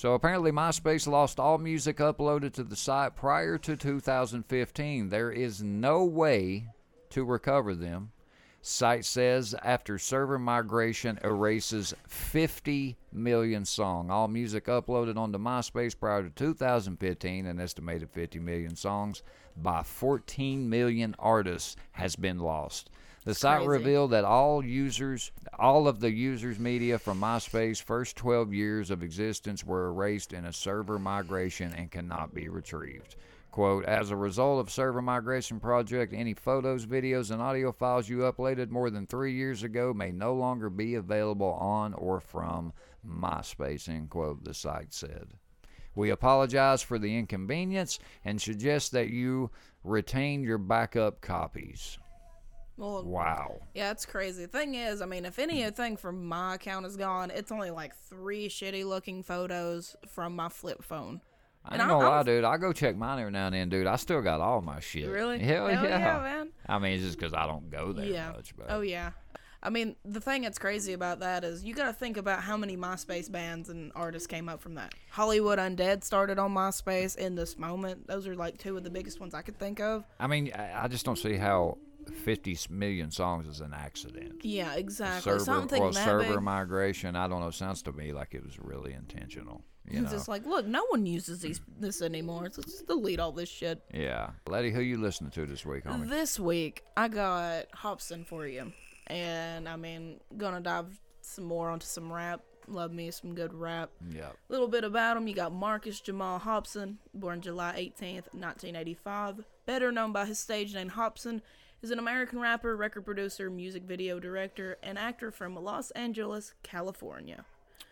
So apparently, MySpace lost all music uploaded to the site prior to 2015. There is no way to recover them. Site says after server migration erases 50 million song. All music uploaded onto MySpace prior to 2015, an estimated 50 million songs by 14 million artists has been lost. The site crazy. revealed that all users, all of the users' media from MySpace first 12 years of existence were erased in a server migration and cannot be retrieved. Quote, as a result of server migration project, any photos, videos, and audio files you uploaded more than three years ago may no longer be available on or from MySpace, end quote, the site said. We apologize for the inconvenience and suggest that you retain your backup copies. Well, Wow. yeah, it's crazy. The thing is, I mean, if anything mm. from my account is gone, it's only like three shitty looking photos from my flip phone. I ain't I- gonna I lie, was- dude. I go check mine every now and then, dude. I still got all my shit. Really? Hell, Hell yeah. yeah, man. I mean, it's just because I don't go there yeah. much, but Oh yeah. I mean, the thing that's crazy about that is you got to think about how many MySpace bands and artists came up from that. Hollywood Undead started on MySpace in this moment. Those are like two of the biggest ones I could think of. I mean, I just don't see how 50 million songs is an accident. Yeah, exactly. server, Something well, server big. migration. I don't know. Sounds to me like it was really intentional. You It's just like, look, no one uses these this anymore. So let's just delete all this shit. yeah, Letty, who you listening to this week, homie? This week, I got Hopsin for you. And I mean, gonna dive some more onto some rap. Love me some good rap. Yep. little bit about him. You got Marcus Jamal Hopson, born July 18th, 1985. Better known by his stage name Hopsin, is an American rapper, record producer, music video director, and actor from Los Angeles, California.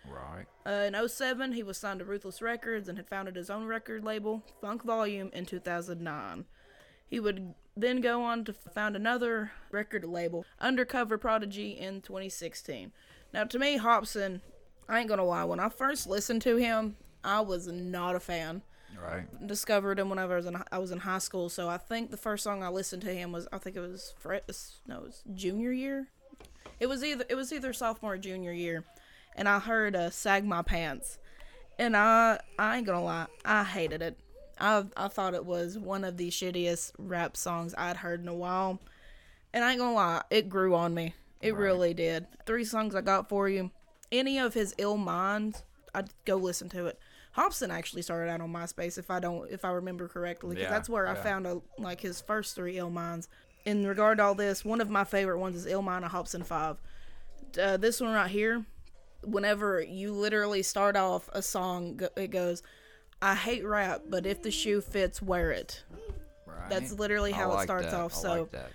Right. Uh, in 07, he was signed to Ruthless Records and had founded his own record label, Funk Volume, in 2009. He would then go on to found another record label, Undercover Prodigy, in 2016. Now, to me, Hopsin, I ain't gonna lie, when I first listened to him, I was not a fan. Right. Discovered him whenever I was in I was in high school, so I think the first song I listened to him was I think it was fre- no, it was junior year. It was either it was either sophomore or junior year, and I heard uh, "Sag My Pants," and I I ain't gonna lie, I hated it. I I thought it was one of the shittiest rap songs I'd heard in a while, and I ain't gonna lie, it grew on me. It really did. Three songs I got for you. Any of his ill minds, I'd go listen to it. Hopsin actually started out on MySpace, if I don't, if I remember correctly, 'cause Yeah, that's where I found a, like his first three ill minds. In regard to all this, one of my favorite ones is Ill Mind of Hopsin Five. Uh, this one right here, whenever you literally start off a song, it goes, "I hate rap, but if the shoe fits, wear it." Right. That's literally how it starts that. off. I so like that.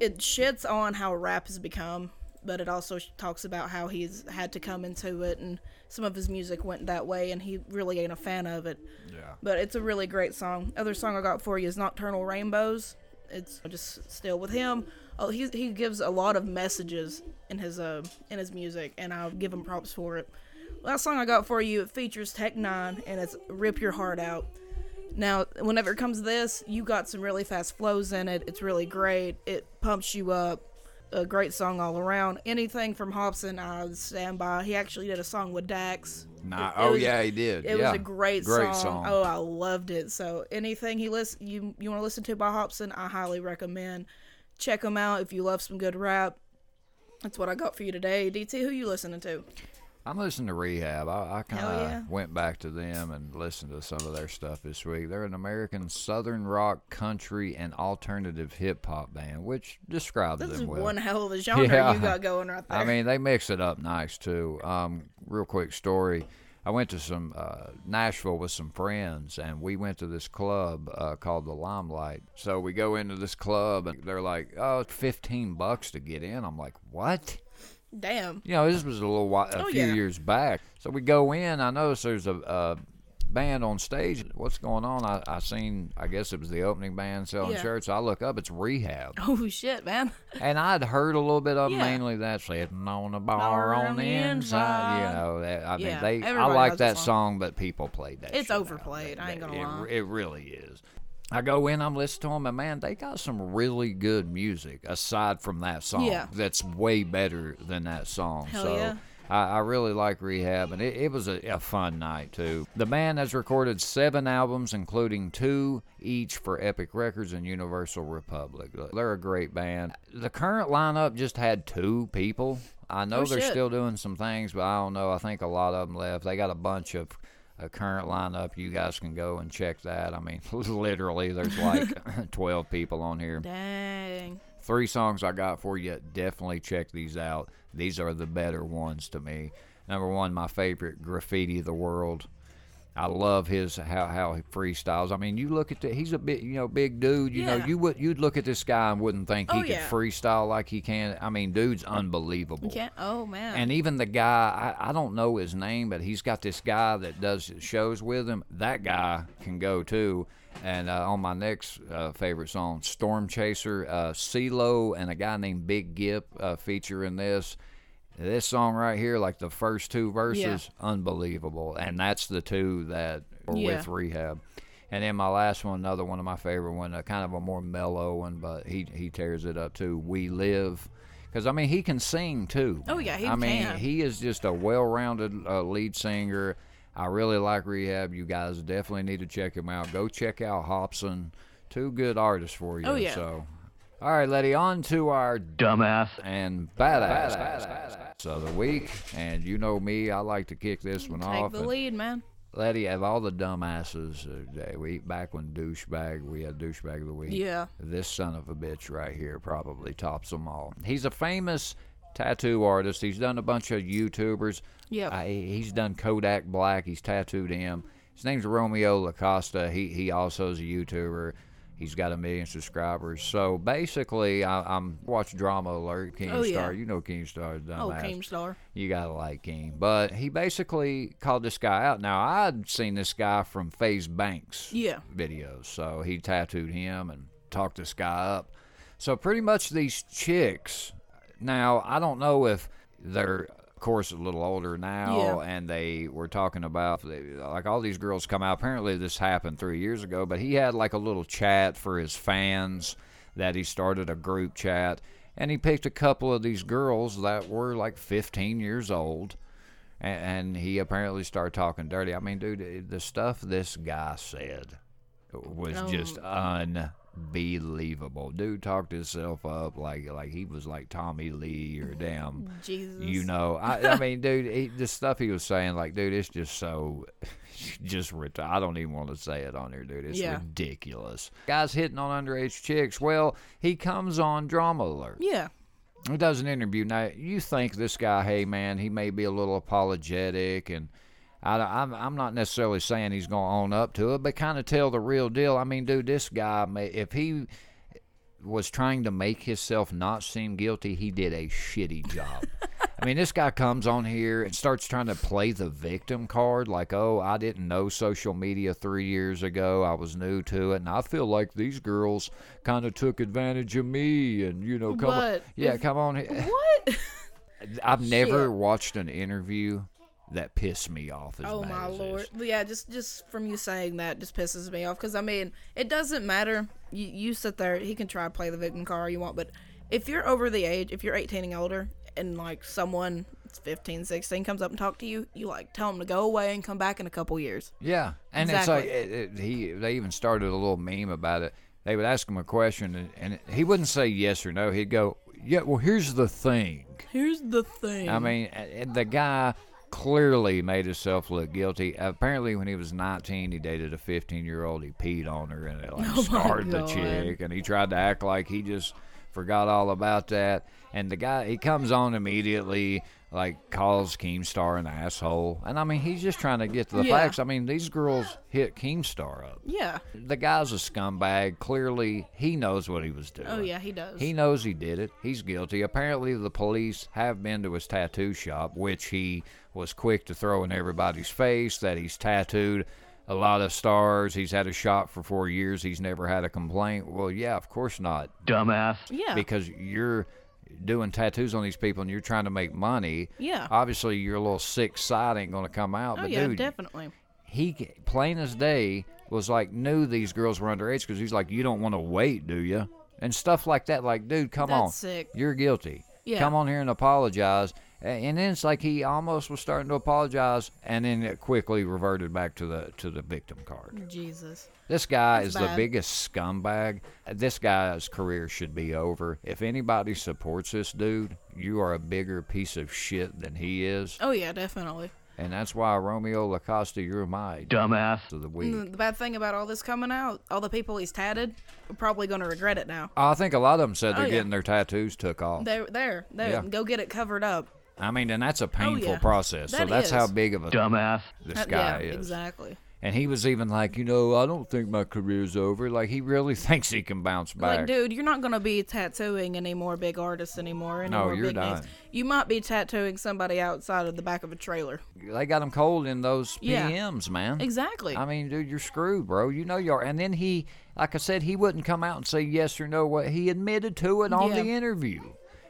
it shits on how rap has become, but it also talks about how he's had to come into it and some of his music went that way and he really ain't a fan of it. Yeah. But it's a really great song. Other song I got for you is Nocturnal Rainbows. It's just still with him. Oh, he he gives a lot of messages in his uh in his music, and I'll give him props for it. Last song I got for you it features Tech N9ne, and it's "Rip Your Heart Out." Now, whenever it comes to this, you got some really fast flows in it. It's really great. It pumps you up. A great song all around. Anything from Hopsin, I stand by. He actually did a song with Dax. Nah, It- it oh was- yeah, he did. It yeah. was a great, great song. Oh, I loved it. So anything he list you you want to listen to by Hopsin, I highly recommend. Check him out if you love some good rap. That's what I got for you today. DT, who you listening to? I'm listening to Rehab. I, I kind of yeah. went back to them and listened to some of their stuff this week. They're an American southern rock, country, and alternative hip hop band, which describes This them is well. one hell of a genre Yeah. you got going right there. I mean, they mix it up nice too. Um, real quick story. I went to some uh, Nashville with some friends, and we went to this club uh, called the Limelight. So we go into this club, and they're like, "Oh, it's fifteen bucks to get in." I'm like, "What?" Damn. You know, this was a little while, a Oh, few yeah. years back. So we go in. I notice there's a, a band on stage. What's going on? I, I seen. I guess it was the opening band selling Yeah. shirts. I look up. It's Rehab. Oh shit, man. And I'd heard a little bit of Yeah. mainly that sitting on the bar Bar on the inside. You know, that, I mean, Yeah, they. I everybody like knows that song. song, but people played that. It's overplayed, I ain't gonna it, lie. It really is. I go in, I'm listening to them, and man, they got some really good music aside from that song. Yeah. That's way better than that song. Hell so. yeah. I, I really like Rehab, and it, it was a, a fun night too. The band has recorded seven albums, including two each for Epic Records and Universal Republic. They're a great band. The current lineup just had two people. I know Oh, they're shit. still doing some things, but I don't know. I think a lot of them left. They got a bunch of a current lineup. You guys can go and check that. I mean, literally, there's like 12 people on here Dang. three songs I got for you. Definitely check these out. These are the better ones to me. Number one, my favorite, Graffiti of the World. I love his how how he freestyles. I mean, you look at the he's a big you know big dude. You know you would you'd look at this guy and wouldn't think he Oh, could yeah. freestyle like he can. I mean, dude's unbelievable. Yeah. Oh man. And even the guy, I, I don't know his name, but he's got this guy that does shows with him. That guy can go too. And uh, on my next uh, favorite song, Storm Chaser, uh, CeeLo and a guy named Big Gipp uh, feature in this. This song right here, like the first two verses, unbelievable. And that's the two that were Yeah. with Rehab. And then my last one, another one of my favorite one, uh, kind of a more mellow one, but he he tears it up too. We live, because I mean he can sing too. Oh, yeah, he can. I mean he is just a well-rounded uh, lead singer. I really like Rehab. You guys definitely need to check him out. Go check out Hopsin. Two good artists for you. Oh, yeah. So, all right, Letty, on to our dumbass and badass, of the week. And you know me, I like to kick this one Take off. Take the and- lead, man. Letty, of all the dumbasses, uh, that we back when douchebag, we had douchebag of the week. Yeah. This son of a bitch right here probably tops them all. He's a famous tattoo artist. He's done a bunch of YouTubers. Yep. Uh, he's done Kodak Black. He's tattooed him. His name's Romeo Lacosta. He he also is a YouTuber. He's got a million subscribers. So basically, I, I'm watch Drama Alert, Keemstar. Oh, yeah. You know Keemstar, Oh. Keemstar. You gotta like King. But he basically called this guy out. Now I'd seen this guy from FaZe Banks Yeah. videos, so he tattooed him and talked this guy up. So pretty much these chicks. Now I don't know if they're, course, a little older now, Yeah. and they were talking about like all these girls come out. Apparently this happened three years ago, but he had like a little chat for his fans that he started a group chat, and he picked a couple of these girls that were like 15 years old. And, and he apparently started talking dirty. I mean, dude, the stuff this guy said was Um, just unbelievable. Dude talked himself up like like he was like Tommy Lee or damn, Jesus. you know. I, I mean, dude, he, the stuff he was saying, like, dude, it's just so, just ret- I don't even want to say it on here, dude. It's Yeah. ridiculous. Guys hitting on underage chicks. Well, he comes on Drama Alert. Yeah. He does an interview. Now, you think this guy, hey, man, he may be a little apologetic, and I, I'm, I'm not necessarily saying he's going to own up to it, but kind of tell the real deal. I mean, dude, this guy, if he was trying to make himself not seem guilty, he did a shitty job. I mean, this guy comes on here and starts trying to play the victim card, like, "Oh, I didn't know social media three years ago. I was new to it, and I feel like these girls kind of took advantage of me." And you know, come on, yeah, if- come on. here. What? I've never Shit. watched an interview that pissed me off as Oh my lord! Yeah, just just from you saying that just pisses me off because I mean it doesn't matter. You you sit there. He can try to play the victim card you want, but if you're over the age, if you're 18 and older, and like someone that's 15, 16 comes up and talk to you, you like tell them to go away and come back in a couple years. Yeah, and Exactly. it's like it, it, he. They even started a little meme about it. They would ask him a question, and, and he wouldn't say yes or no. He'd go, "Yeah, well, here's the thing." Here's the thing. I mean, the guy clearly made himself look guilty. Apparently, when he was 19, he dated a 15 year old. He peed on her and it like Oh scarred the chick. And he tried to act like he just forgot all about that. And the guy, he comes on immediately, like calls Keemstar an asshole. And I mean, he's just trying to get to the Yeah. facts. I mean, these girls hit Keemstar up. yeah. The guy's a scumbag. Clearly, he knows what he was doing. Oh yeah, he does. He knows he did it. He's guilty. Apparently, the police have been to his tattoo shop, which he was quick to throw in everybody's face that he's tattooed a lot of stars. He's had a shop for four years. He's never had a complaint. Well, yeah, of course not, dumbass. Yeah. Because you're doing tattoos on these people and you're trying to make money. Yeah. Obviously, your little sick side ain't going to come out. oh but yeah, dude, definitely. he plain as day was like knew these girls were underage because he's like you don't want to wait do you and stuff like that like dude come That's on sick. you're guilty Yeah. come on here and apologize and then it's like he almost was starting to apologize and then it quickly reverted back to the to the victim card Jesus. this guy That's is the biggest scumbag this guy's career should be over if anybody supports this dude you are a bigger piece of shit than he is Oh yeah, definitely. and that's why romeo lacosta you're my dumbass of the week mm, The bad thing about all this coming out, all the people he's tatted are probably going to regret it now. I think a lot of them said oh, they're Oh, yeah. getting their tattoos took off. They're there. There. Yeah. Go get it covered up. I mean, and that's a oh, painful Oh, yeah. process. so That that's how big of a dumbass this That- guy yeah, is. Exactly. And he was even like, you know, I don't think my career's over. Like he really thinks he can bounce back. Like, dude, you're not gonna be tattooing any more big artists anymore. Any No, more you're big names. You might be tattooing somebody outside of the back of a trailer. they got him cold in those Yeah. PMs, man. Exactly. I mean, dude, you're screwed, bro. You know you are. And then he, like I said, he wouldn't come out and say yes or no. What he admitted to it on Yeah. the interview.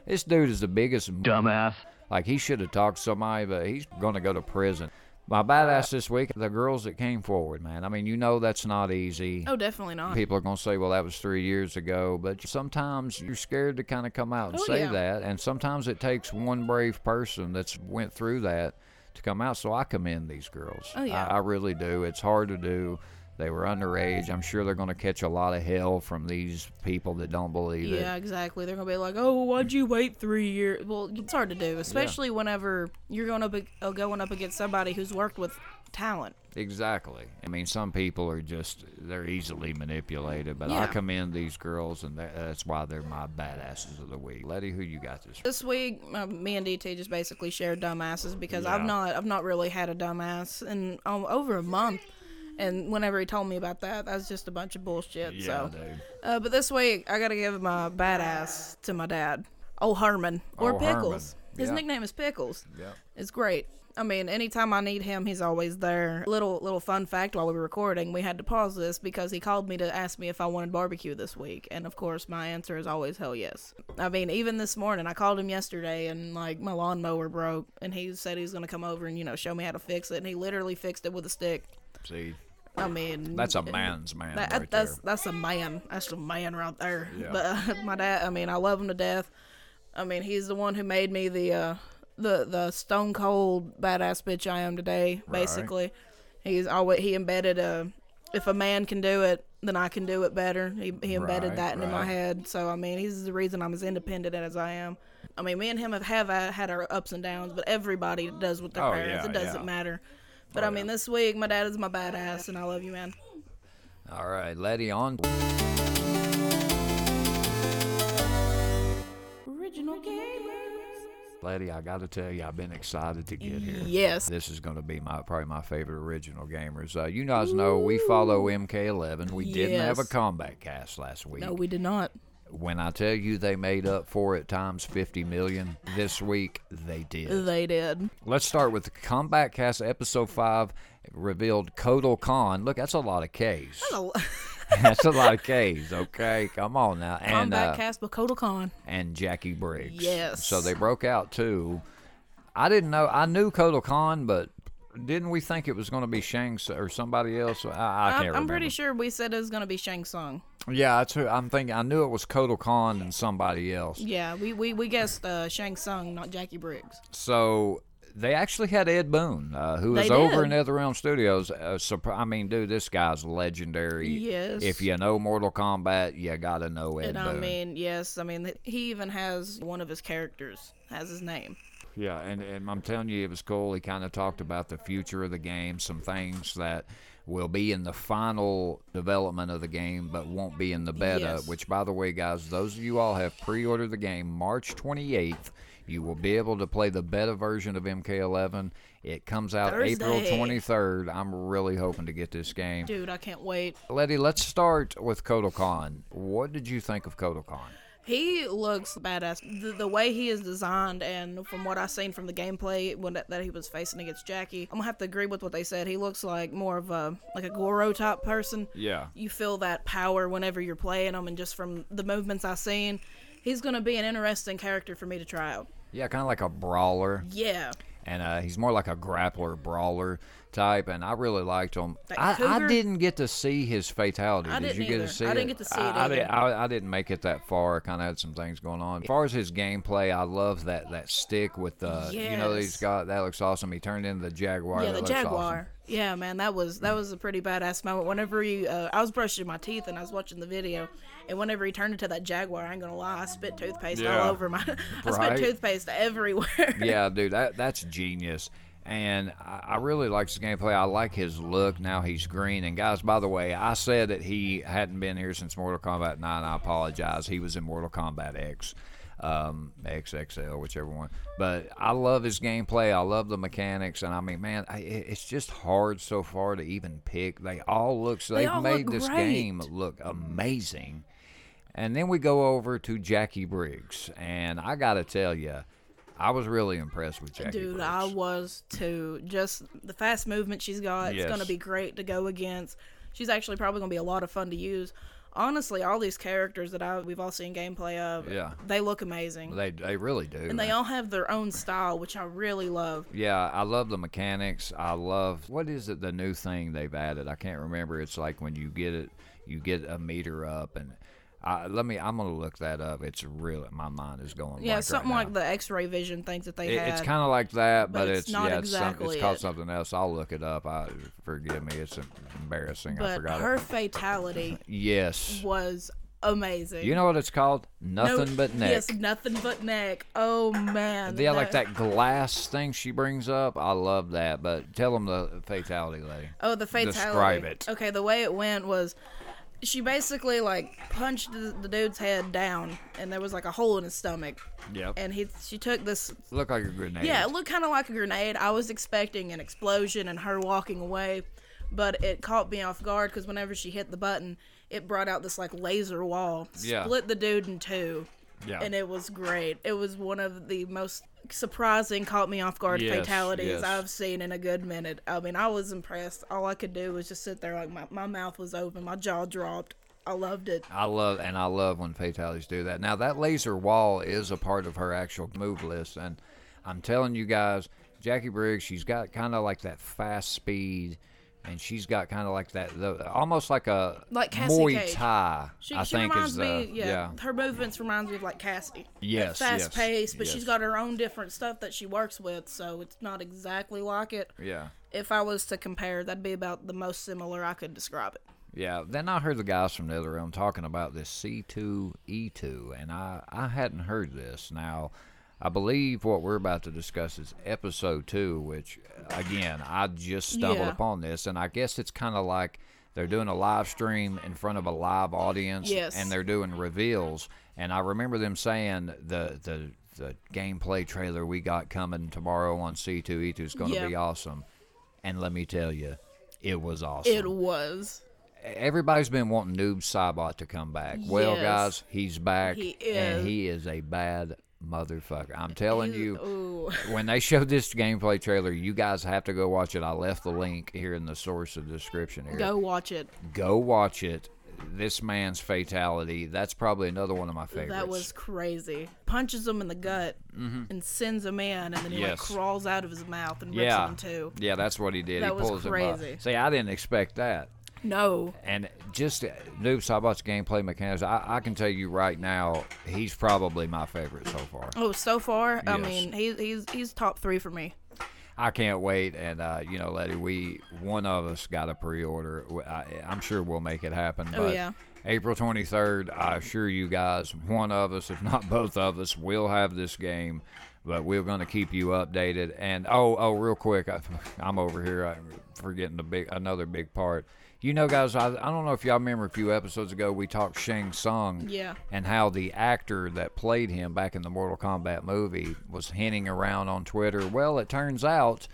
This dude is the biggest Dumbass. Like he should have talked to somebody, but he's gonna go to prison. My badass this week, the girls that came forward, man. I mean, you know that's not easy. oh, definitely not. People are gonna say, "Well, that was three years ago," but sometimes you're scared to kind of come out and Oh, say yeah. that, and sometimes it takes one brave person that's went through that to come out. So I commend these girls. Oh, yeah. I, I really do. It's hard to do. They were underage. I'm sure they're going to catch a lot of hell from these people that don't believe it. Yeah, exactly. They're gonna be like, "Oh, why'd you wait three years?" Well, it's hard to do, especially whenever you're going up uh, going up against somebody who's worked with talent. Exactly. I mean, some people are just they're easily manipulated, but I commend these girls, and that's why they're my badasses of the week. Letty, who you got this? Week? This week, uh, me and DT just basically shared dumbasses because Yeah. I've not I've not really had a dumbass in um, over a month. And whenever he told me about that, that was just a bunch of bullshit. so, dude. uh, but this week I gotta give my badass to my dad, old Herman or Oh, Pickles. Herman. His Yeah. nickname is Pickles. Yeah. It's great. I mean, anytime I need him, he's always there. Little little fun fact while we were recording, we had to pause this because he called me to ask me if I wanted barbecue this week, and of course my answer is always hell yes. I mean, even this morning, I called him yesterday and like my lawnmower broke, and he said he was gonna come over and you know show me how to fix it, and he literally fixed it with a stick. See, I mean, that's a man's man that, right that's there. that's a man. That's a man right there. Yeah. But uh, my dad, I mean, I love him to death. I mean, he's the one who made me the uh, the the stone cold badass bitch I am today. Basically, he's always he embedded a if a man can do it, then I can do it better. He he embedded Right, that into my head. So I mean, he's the reason I'm as independent as I am. I mean, me and him have, have uh, had our ups and downs, but everybody does with their Oh, parents. yeah, it doesn't yeah. matter. But Oh, I mean, yeah. this week my dad is my badass, and I love you, man. All right, Letty on. Original gamers. Letty, I got to tell you, I've been excited to get here. Yes. This is going to be my probably my favorite original gamers. Uh, you guys know we follow MK11. We didn't have a combat cast last week. No, we did not. When I tell you they made up for it times 50 million this week, they did. They did. Let's start with the Combat Cast episode 5 revealed Kotal Khan. Look, that's a lot of K's. that's a lot of K's, okay? Come on now. And Combat uh, cast with Kotal Khan. and Jacqui Briggs. Yes. So they broke out too. I didn't know. I knew Kotal Khan, but didn't we think it was going to be Shang or somebody else? I, I can't I'm, remember. I'm pretty sure we said it was gonna be Shang Tsung. Yeah, that's who I'm thinking. I knew it was Kotal Khan and somebody else. Yeah, we we, we guessed uh, Shang Tsung, not Jacqui Briggs. So they actually had Ed Boon, uh, who is over in NetherRealm Studios. Uh, surpri- I mean, dude, this guy's legendary. Yes. If you know Mortal Kombat, you gotta know Ed And I mean, yes, I mean he even has one of his characters has his name. Yeah, and, and I'm telling you, it was cool. He kind of talked about the future of the game, some things that will be in the final development of the game, but won't be in the beta. Yes. Which, by the way, guys, those of you all have pre-ordered the game March 28th. You will be able to play the beta version of MK11. It comes out April 23rd. I'm really hoping to get this game. Dude, I can't wait. Letty, let's start with Kotal Khan. What did you think of Kotal Khan? He looks badass. The, the way he is designed, and from what I've seen from the gameplay when that, that he was facing against Jacqui, I'm gonna have to agree with what they said. He looks like more of a like a Goro type person. Yeah. You feel that power whenever you're playing him, and just from the movements I've seen, he's gonna be an interesting character for me to try out. Yeah, kind of like a brawler. Yeah, and uh, he's more like a grappler brawler type and i really liked him I, I didn't get to see his fatality I did you get either. to see I it didn't get to see it I, I, did, either. I, I didn't make it that far I kind of had some things going on as far as his gameplay i love that that stick with the you know that he's Yes. got that looks awesome he turned into the jaguar yeah, that the looks jaguar. awesome. Yeah, man, that was that was a pretty badass moment. Whenever he, uh, I was brushing my teeth and I was watching the video, and whenever he turned into that jaguar, I ain't gonna lie, I spit toothpaste Yeah. all over my, I Right. spit toothpaste everywhere. yeah dude that that's genius and I, I really like his gameplay. I like his look. Now he's green. And guys, by the way, I said that he hadn't been here since Mortal Kombat 9. I apologize. He was in Mortal Kombat X um, XXL, whichever one. But I love his gameplay. I love the mechanics, and I mean, man, I, it's just hard so far to even pick. They all look. So They they've all made this great. game look amazing. And then we go over to Jacqui Briggs, and I gotta tell you, I was really impressed with Jackie Dude, Briggs. I was too. Just the fast movement she's got, it's going to be great to go against. She's actually probably going to be a lot of fun to use. Honestly, all these characters that I we've all seen gameplay of, Yeah. they look amazing. they they really do. and they all have their own style, which I really love. Yeah, I love the mechanics. I love what is it? The new thing they've added. I can't remember. It's like when you get it, you get a meter up, and I, let me. I'm gonna look that up. It's really my mind is going. Yeah, something right like the X-ray vision things that they It, had. it's kind of like that, but, but it's, it's not yeah, it's, some, exactly it's called it. something else. I'll look it up. I forgive me. It's embarrassing. I but forgot her it. fatality Yes. was amazing. You know what it's called? No- Nothing but neck. Yes, nothing but neck. Oh man. yeah, like that glass thing she brings up. I love that. But tell them the fatality, lady. Oh, the fatality. Describe it. Okay, the way it went was she basically like punched the, the dude's head down, and there was like a hole in his stomach, Yep. and he she took this. Look like a grenade. Yeah, it looked kind of like a grenade. I was expecting an explosion and her walking away, but it caught me off guard because whenever she hit the button, it brought out this like laser wall, Yeah. split the dude in two. Yeah. And it was great. It was one of the most surprising, caught me off guard Yes, fatalities yes. I've seen in a good minute. I mean, I was impressed. All I could do was just sit there, like my, my mouth was open, my jaw dropped. I loved it. I love and I love when fatalities do that. Now that laser wall is a part of her actual move list, and I'm telling you guys, Jacqui Briggs, she's got kind of like that fast speed, and she's got kind of like that, the, almost like a Like Cassie Muay Cage. Thai. She, I she think reminds is the me, yeah, her movements reminds me of like Cassie. Yes, fast yes, paced, but yes. she's got her own different stuff that she works with, so it's not exactly like it. yeah. If I was to compare, that'd be about the most similar I could describe it. Yeah, then I heard the guys from the other room talking about this C2E2, and I, I hadn't heard this. Now, I believe what we're about to discuss is episode two, which, again, I just stumbled Yeah. upon this, and I guess it's kind of like they're doing a live stream in front of a live audience, Yes. and they're doing reveals. And I remember them saying the the the gameplay trailer we got coming tomorrow on C2E2 is going to Yeah. be awesome. And let me tell you, it was awesome It was. everybody's been wanting Noob Saibot to come back. Well, Yes. guys, he's back, He and he is a bad motherfucker. I'm telling you, Ooh. when they showed this gameplay trailer, you guys have to go watch it. I left the link here in the source of description here. Go watch it. Go watch it. This man's fatality. That's probably another one of my favorites. That was crazy. Punches him in the gut and sends a man, and then he like Mm-hmm. Crawls out of his mouth and rips yeah, him in two. yeah. That's what he did. That he was crazy. up. See, I didn't expect that. No, And just uh, Noob Saibot's gameplay mechanics, I, I can tell you right now, he's probably my favorite so far. oh, so far, I mean, he, he's he's top three for me. I can't wait, and uh, you know, Letty, we one of us got a pre-order. I, am sure we'll make it happen. Oh, but yeah. April 23rd, I assure you guys, one of us, if not both of us, will have this game. But we're going to keep you updated. And oh, oh, real quick, I, I'm over here I'm forgetting the big another big part. You know, guys, I, I don't know if y'all remember a few episodes ago we talked Shang Tsung Yeah. and how the actor that played him back in the Mortal Kombat movie was hinting around on Twitter. Well, it turns out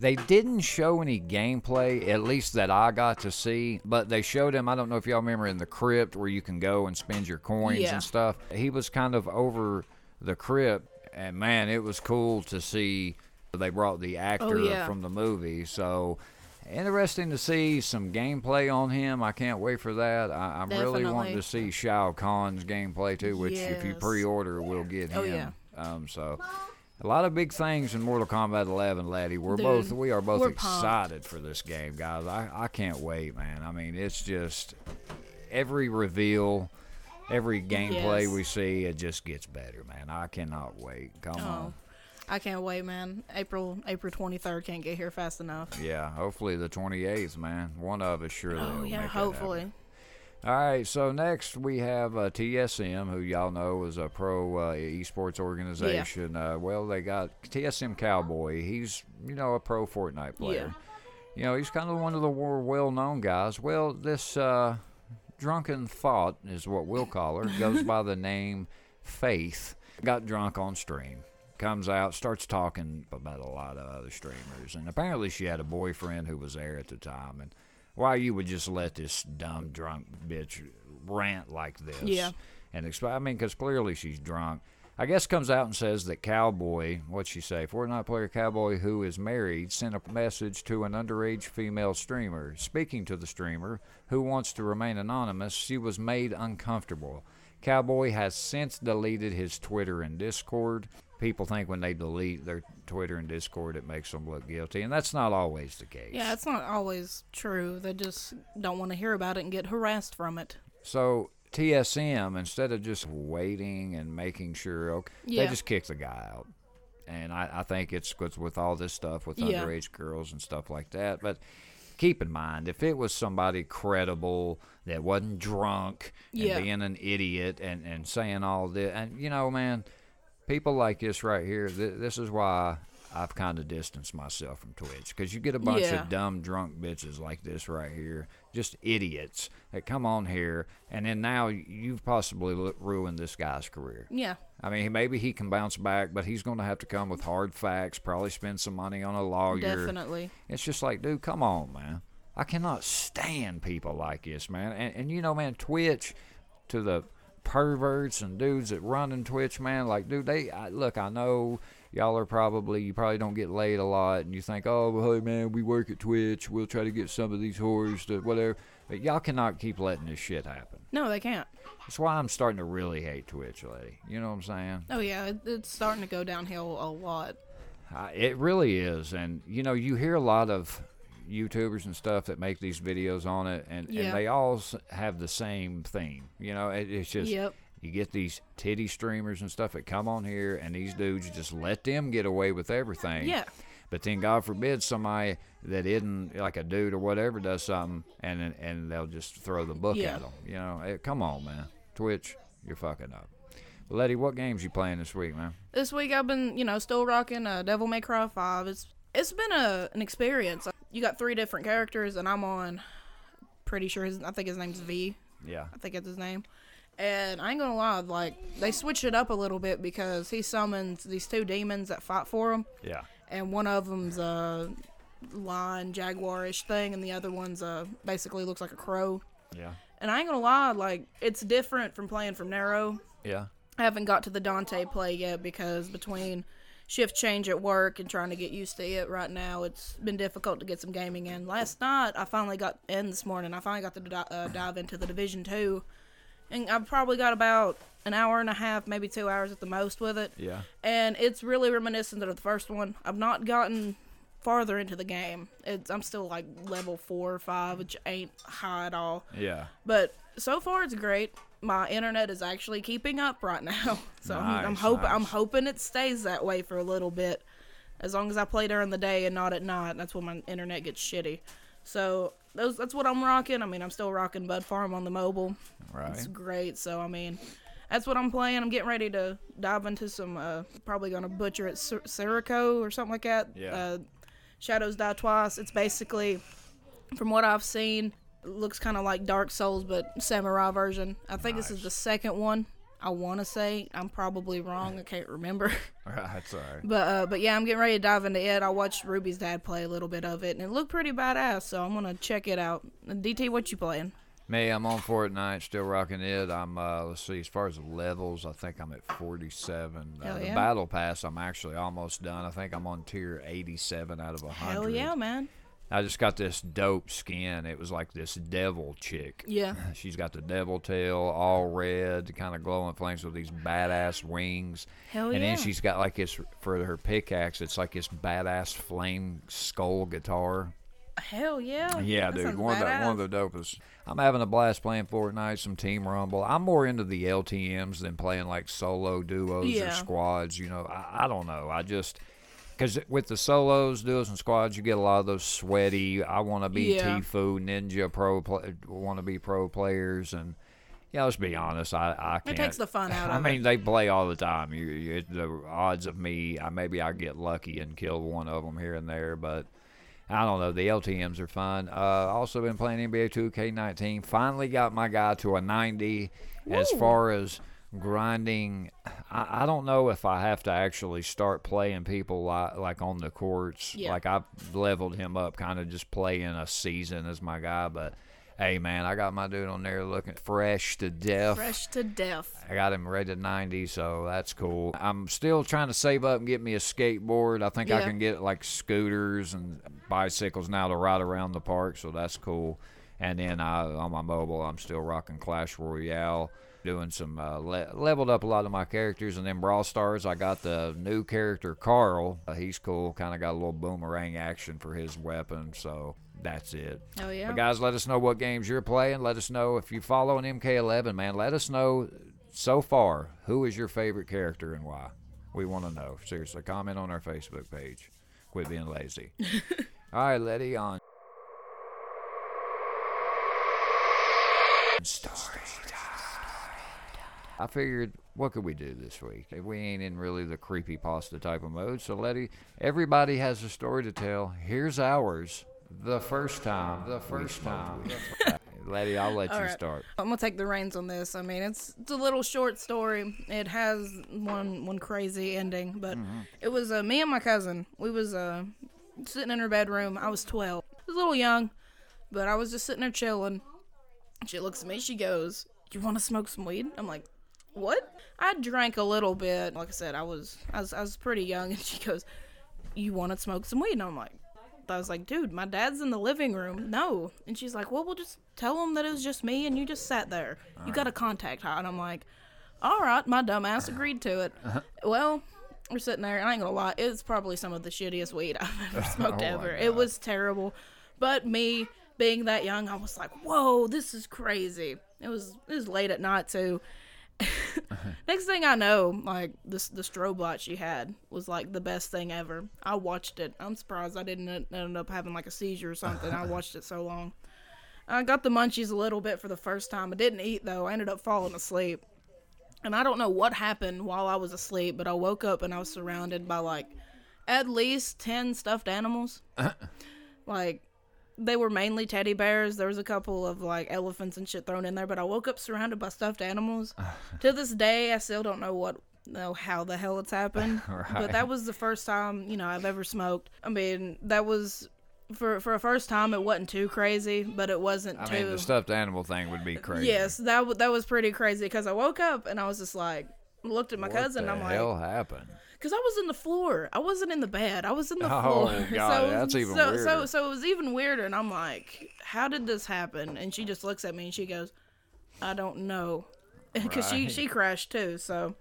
they didn't show any gameplay, at least that I got to see, but they showed him. I don't know if y'all remember in the crypt where you can go and spend your coins Yeah. and stuff. He was kind of over the crypt, and man, it was cool to see they brought the actor Oh, yeah. from the movie. So. Interesting to see some gameplay on him. I can't wait for that. I, I'm really wanting to see Shao Kahn's gameplay too, which if you pre-order, we'll get him. Oh, yeah. Um, so a lot of big things in Mortal Kombat 11, laddie. We're Dude, both we are both we're pumped. excited for this game, guys. I, I can't wait, man. I mean, it's just every reveal, every gameplay Yes. we see, it just gets better, man. I cannot wait. Come Oh, on. I can't wait, man. April April twenty third can't get here fast enough. Yeah, hopefully the 28th, man. One of us surely. Oh yeah, hopefully. All right, so next we have uh, TSM, who y'all know is a pro uh, esports organization. Uh, well, they got TSM Cowboy. He's you know a pro Fortnite player. Yeah. You know he's kind of one of the more well-known guys. Well, this uh, drunken thought is what we'll call her. Goes by the name Faith. Got drunk on stream. Comes out, starts talking about a lot of other streamers, and apparently she had a boyfriend who was there at the time, and why you would just let this dumb drunk bitch rant like this. Yeah. And exp- I mean, because clearly she's drunk. I guess comes out and says that Cowboy, what'd she say? Fortnite player Cowboy, who is married, sent a message to an underage female streamer. Speaking to the streamer, who wants to remain anonymous, she was made uncomfortable. Cowboy has since deleted his Twitter and Discord. People think when they delete their Twitter and Discord, it makes them look guilty, and that's not always the case. Yeah, it's not always true. They just don't want to hear about it and get harassed from it. So TSM, instead of just waiting and making sure, okay, they just kick the guy out. And I, I think it's with, with all this stuff with Yeah. underage girls and stuff like that. But keep in mind, if it was somebody credible that wasn't drunk and Yeah. being an idiot and, and saying all this, and you know, man, people like this right here, th- this is why I've kind of distanced myself from Twitch because you get a bunch Yeah. of dumb drunk bitches like this right here, just idiots that come on here, and then now you've possibly ruined this guy's career. Yeah. I mean, maybe he can bounce back, but he's going to have to come with hard facts, probably spend some money on a lawyer. Definitely. It's just like, dude, come on, man. I cannot stand people like this, man. And, and you know, man, Twitch to the perverts and dudes that run in Twitch, man, like, dude, they I, look. I know y'all are probably you probably don't get laid a lot, and you think, oh, well, hey, man, we work at Twitch. We'll try to get some of these whores to whatever. But y'all cannot keep letting this shit happen. No, they can't. That's why I'm starting to really hate Twitch, lady. You know what I'm saying? Oh yeah, it's starting to go downhill a lot. Uh, it really is, and you know, you hear a lot of YouTubers and stuff that make these videos on it, and, Yeah. and they all have the same theme. You know, it, it's just Yep. you get these titty streamers and stuff that come on here, and these dudes just let them get away with everything. Yeah. But then, God forbid, somebody that isn't like a dude or whatever does something, and and they'll just throw the book Yeah. at them. You know, come on, man. Twitch, you're fucking up. Letty, what games you playing this week, man? This week I've been, you know, still rocking uh, Devil May Cry 5. It's it's been a an experience. You got three different characters and I'm on pretty sure his I think his name's V. Yeah. I think it's his name. And I ain't gonna lie, like they switched it up a little bit because he summons these two demons that fight for him, Yeah. and one of them's a lion jaguarish thing, and the other one's uh basically looks like a crow. Yeah. And I ain't gonna lie, like it's different from playing from Nero. Yeah. I haven't got to the Dante play yet because between shift change at work and trying to get used to it right now, it's been difficult to get some gaming in. Last night, I finally got in this morning. I finally got to di- uh, dive into the Division Two, and I've probably got about an hour and a half, maybe two hours at the most with it. Yeah. And it's really reminiscent of the first one. I've not gotten farther into the game. It's, I'm still like level four or five, which ain't high at all. Yeah. But so far it's great. My internet is actually keeping up right now, so I'm, I'm Nice, hoping I'm hoping it stays that way for a little bit, as long as I play during the day and not at night. That's when my internet gets shitty. So those that's what I'm rocking. I mean, I'm still rocking Bud Farm on the mobile. Right. It's great. So I mean, that's what I'm playing. I'm getting ready to dive into some. Uh, probably gonna butcher it, Sirico or something like that. Yeah. Uh, Shadows Die Twice. It's basically, from what I've seen, it looks kind of like Dark Souls, but samurai version. I think this is the second one. I want to say I'm probably wrong. I can't remember. Right. Sorry. But uh, but yeah, I'm getting ready to dive into it. I watched Ruby's dad play a little bit of it, and it looked pretty badass. So I'm gonna check it out. DT, what you playing? Me, I'm on Fortnite, still rocking it. I'm uh let's see, as far as levels, I think I'm at 47. Hell uh, the yeah. battle pass, I'm actually almost done. I think I'm on tier 87 out of 100. Hell yeah, man. I just got this dope skin. It was like this devil chick. Yeah. She's got the devil tail, all red, kind of glowing flames with these badass wings. Hell yeah. and yeah. then she's got like this for her pickaxe. It's like this badass flame skull guitar. Hell yeah. Yeah, That dude, one of the one of the dopest. I'm having a blast playing Fortnite, some Team Rumble. I'm more into the LTM's than playing like solo duos or squads. You know, I, I don't know. I just Because with the solos, duos, and squads, you get a lot of those sweaty. I want to be Yeah. Tfue Ninja pro, want to be pro players, and yeah, let's be honest. I I can't. It takes the fun out I mean, they play all the time. You, you the odds of me, I, maybe I get lucky and kill one of them here and there, but I don't know. The LTM's are fun. Uh, also been playing NBA 2K19. Finally got my guy to a 90. As far as grinding, I, I don't know if I have to actually start playing people like, like on the courts. Yeah. Like I've leveled him up, kind of just playing a season as my guy. But hey, man, I got my dude on there looking fresh to death. Fresh to death. I got him rated 90, so that's cool. I'm still trying to save up and get me a skateboard. I think I can get like scooters and bicycles now to ride around the park, so that's cool. And then I, on my mobile, I'm still rocking Clash Royale, doing some uh, le- leveled up a lot of my characters. And then Brawl Stars, I got the new character Carl. Uh, he's cool. Kind of got a little boomerang action for his weapon, so that's it. Oh yeah. But guys, let us know what games you're playing. Let us know if you follow an MK11, man. Let us know so far who is your favorite character and why. We want to know. Seriously, comment on our Facebook page. Quit being lazy. All right, Letty on. Story I figured, what could we do this week? If we ain't in really the creepy pasta type of mode, so Letty, everybody has a story to tell. Here's ours. The first time. The first time. Letty, I'll let All you right. start. I'm gonna take the reins on this. I mean, it's it's a little short story. It has one one crazy ending, but Mm-hmm. it was uh, me and my cousin. We was uh sitting in her bedroom. I was 12. I was a little young, but I was just sitting there chilling. She looks at me. She goes, "You want to smoke some weed?" I'm like, "What?" I drank a little bit. Like I said, I was I was I was pretty young, and she goes, "You want to smoke some weed?" And I'm like. I was like, dude, my dad's in the living room. No. And she's like, well, we'll just tell him that it was just me and you just sat there. You got a contact high. And I'm like, all right, my dumbass agreed to it. Well, we're sitting there, and I ain't gonna lie, it's probably some of the shittiest weed I've ever smoked Oh ever. It was terrible. But me being that young, I was like, whoa, this is crazy. It was it was late at night too. Uh-huh. Next thing I know, like this the strobe light she had was like the best thing ever. I watched it. I'm surprised I didn't end up having like a seizure or something. I watched it so long. I got the munchies a little bit for the first time. I didn't eat though. I ended up falling asleep. And I don't know what happened while I was asleep, but I woke up and I was surrounded by like at least 10 stuffed animals. Uh-huh. like they were mainly teddy bears. There was a couple of like elephants and shit thrown in there, but I woke up surrounded by stuffed animals. to this day, I still don't know what know how the hell it's happened. Right. But that was the first time, you know, I've ever smoked. I mean, that was for for a first time it wasn't too crazy, but it wasn't I too mean, the stuffed animal thing would be crazy. Yes, that w- that was pretty crazy because I woke up and I was just like looked at my What cousin the and I'm like hell happened? Because I was in the floor. I wasn't in the bed. I was in the Oh, floor. God, so, that's even so, weirder. So, so it was even weirder. And I'm like, how did this happen? And she just looks at me and she goes, I don't know. Because she, she crashed too. So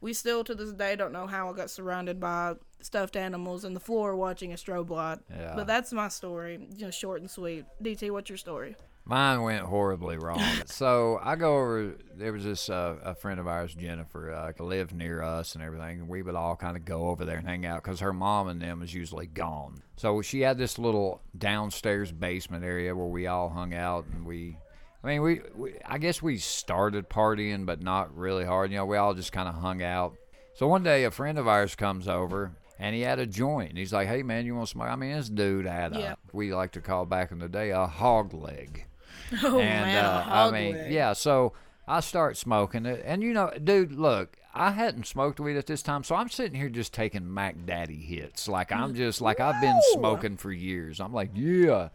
we still to this day don't know how I got surrounded by stuffed animals in the floor watching a strobe light. Yeah. But that's my story. You know, short and sweet. DT, what's your story? Mine went horribly wrong. so I go over. There was this uh, a friend of ours, Jennifer, uh, lived near us and everything, and we would all kind of go over there and hang out because her mom and them was usually gone. So she had this little downstairs basement area where we all hung out, and we. I mean, we, we I guess we started partying, but not really hard. You know, we all just kind of hung out. So one day, a friend of ours comes over, and he had a joint. He's like, "Hey, man, you want smoke?" I mean, this dude had Yeah. a we like to call back in the day a hog leg. Oh and man, uh, I mean, leg. yeah. So I start smoking it, and you know, dude, look, I hadn't smoked weed at this time, so I'm sitting here just taking Mac Daddy hits, like I'm just like I've been smoking for years. I'm like, yeah.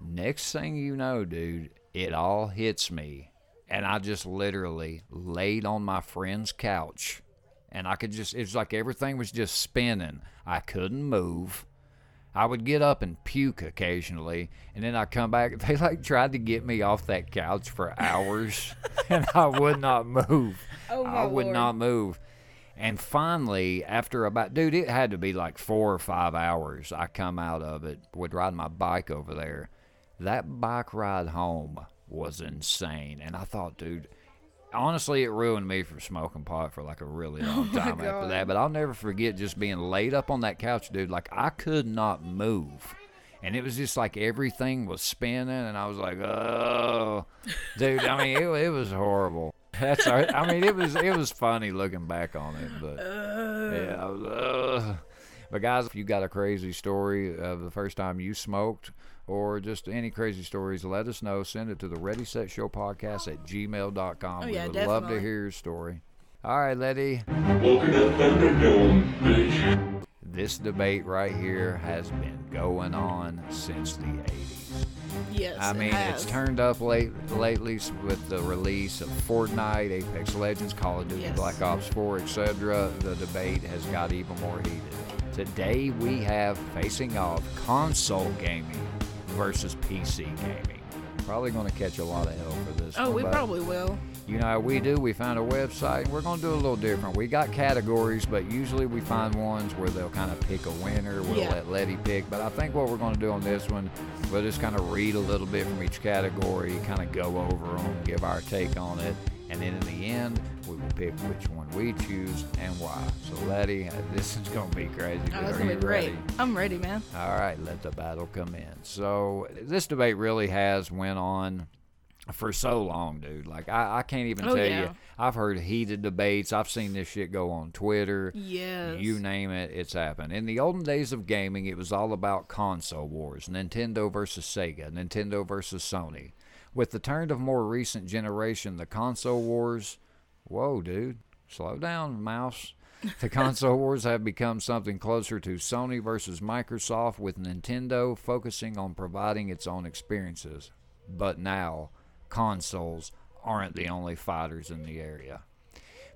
Next thing you know, dude, it all hits me, and I just literally laid on my friend's couch, and I could just—it was like everything was just spinning. I couldn't move. I would get up and puke occasionally, and then I'd come back. They like tried to get me off that couch for hours, and I would not move. Oh, I would Lord. not move. And finally, after about, dude, it had to be like four or five hours. I come out of it, would ride my bike over there. That bike ride home was insane. And I thought, dude, honestly, it ruined me from smoking pot for like a really oh long my time after that. But I'll never forget just being laid up on that couch, dude. Like I could not move. And it was just like everything was spinning, and I was like, "Oh, dude!" I mean, it, it was horrible. That's, all right. I mean, it was it was funny looking back on it, but yeah, I was, "Ugh." But guys, if you got a crazy story of the first time you smoked, or just any crazy stories, let us know. Send it to the Ready Set Show podcast at gmail.com. Oh, we yeah, would love to hear your story. All right, Letty. Welcome to Thunderdome, bitch. This debate right here has been going on since the 80s. Yes. I it mean, has. it's turned up late lately with the release of Fortnite, Apex Legends, Call of Duty, Yes. Black Ops 4, etc. The debate has got even more heated. Today we have facing off console gaming versus PC gaming. Probably going to catch a lot of hell for this. Oh, one, we probably will. You know how we do? We found a website. We're going to do a little different. We got categories, but usually we find ones where they'll kind of pick a winner. We'll Yeah. let Letty pick. But I think what we're going to do on this one, we'll just kind of read a little bit from each category, kind of go over them, give our take on it. And then in the end, we will pick which one we choose and why. So, Letty, uh, this is going to be crazy. Oh, that's gonna be great. ready? I'm ready, man. All right, let the battle come in. So this debate really has went on for so long, dude. Like I, I can't even Oh, tell yeah. you. I've heard heated debates. I've seen this shit go on Twitter. Yes. You name it, it's happened. In the olden days of gaming, it was all about console wars Nintendo versus Sega, Nintendo versus Sony. With the turn of more recent generation, the console wars. Whoa, dude. Slow down, mouse. The console wars have become something closer to Sony versus Microsoft, with Nintendo focusing on providing its own experiences. But now, consoles aren't the only fighters in the area.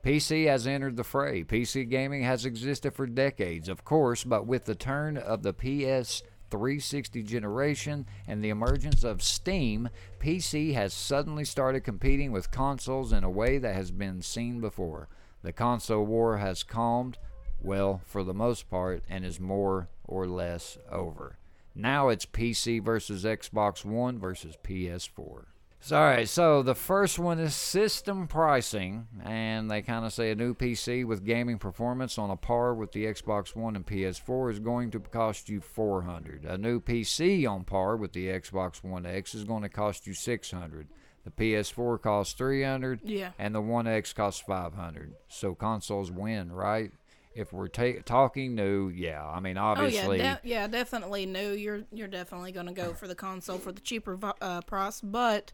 PC has entered the fray. PC gaming has existed for decades, of course, but with the turn of the PS 360 generation and the emergence of Steam, PC has suddenly started competing with consoles in a way that has been seen before. The console war has calmed, well, for the most part, and is more or less over. Now it's PC versus Xbox One versus PS4. So, all right, so the first one is system pricing, and they kind of say a new PC with gaming performance on a par with the Xbox One and PS4 is going to cost you 400. A new PC on par with the Xbox One X is going to cost you 600. The PS4 costs 300, Yeah. and the One X costs 500. So consoles win, right? If we're ta- talking new, yeah. I mean, obviously, Oh yeah, de- yeah, definitely. new. you're you're definitely gonna go for the console for the cheaper uh, price, but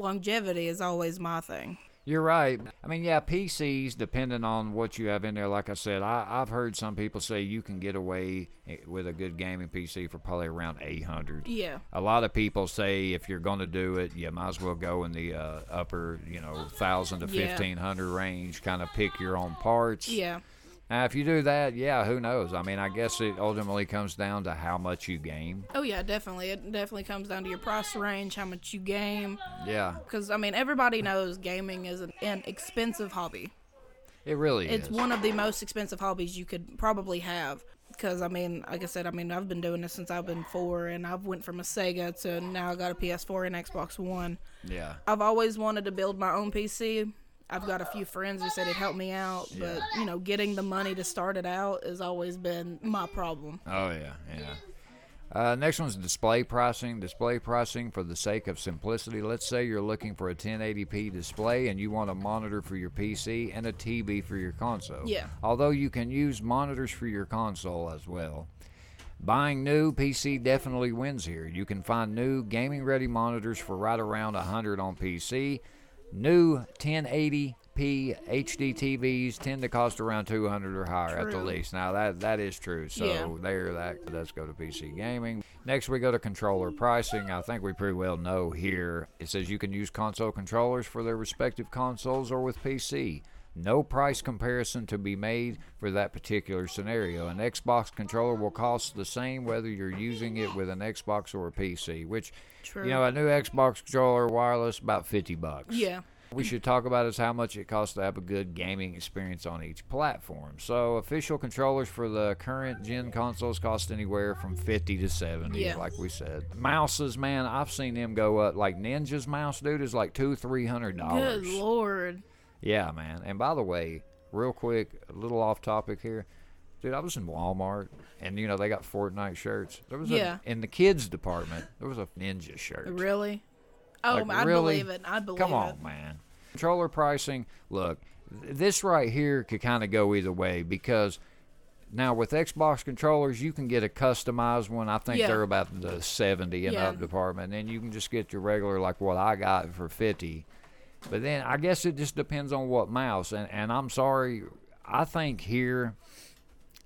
longevity is always my thing. You're right. I mean, yeah, PCs, depending on what you have in there, like I said, I, I've heard some people say you can get away eh, with a good gaming PC for probably around 800. Yeah. A lot of people say if you're going to do it, you might as well go in the uh, upper, you know, 1,000 to Yeah. 1,500 range, kind of pick your own parts. Yeah. Now, if you do that, yeah, who knows? I mean, I guess it ultimately comes down to how much you game. Oh yeah, definitely. It definitely comes down to your price range, how much you game. Yeah, Because I mean, everybody knows gaming is an, an expensive hobby. it really is. It's is. one of the most expensive hobbies you could probably have. Because I mean, like I said, I mean, I've been doing this since I've been four, and I've went from a Sega to now I got a PS4 and Xbox One. yeah. I've always wanted to build my own PC. I've got a few friends who said it helped me out, but you know, getting the money to start it out has always been my problem. Oh yeah, yeah. Uh, next one's display pricing. Display pricing for the sake of simplicity. Let's say you're looking for a 1080p display and you want a monitor for your PC and a TV for your console. Yeah. Although you can use monitors for your console as well. Buying new PC definitely wins here. You can find new gaming ready monitors for right around 100 on PC. New 1080p HD TVs tend to cost around 200 or higher at the least. Now that that is true. So Yeah. there that let's go to PC gaming. Next we go to controller pricing. I think we pretty well know here. It says you can use console controllers for their respective consoles or with PC. No price comparison to be made for that particular scenario. An Xbox controller will cost the same whether you're using it with an Xbox or a PC, which True. you know, a new Xbox controller wireless about 50 bucks. Yeah. we should talk about is how much it costs to have a good gaming experience on each platform. So, official controllers for the current gen consoles cost anywhere from 50 to 70, Yeah. like we said. Mouses, man, I've seen them go up. Like Ninja's mouse, dude, is like two, three hundred dollars. Good lord. Yeah, man. And by the way, real quick, a little off topic here. Dude, I was in Walmart and you know they got Fortnite shirts. There was Yeah. a in the kids department, there was a ninja shirt. Really? Oh, Like, I really? believe it. I believe Come it. on, man. Controller pricing. Look, th- this right here could kind of go either way because now with Xbox controllers, you can get a customized one. I think Yeah. they're about the 70 and Yeah. up department. And then you can just get your regular, like what I got for 50. But then I guess it just depends on what mouse. And, and I'm sorry, I think here,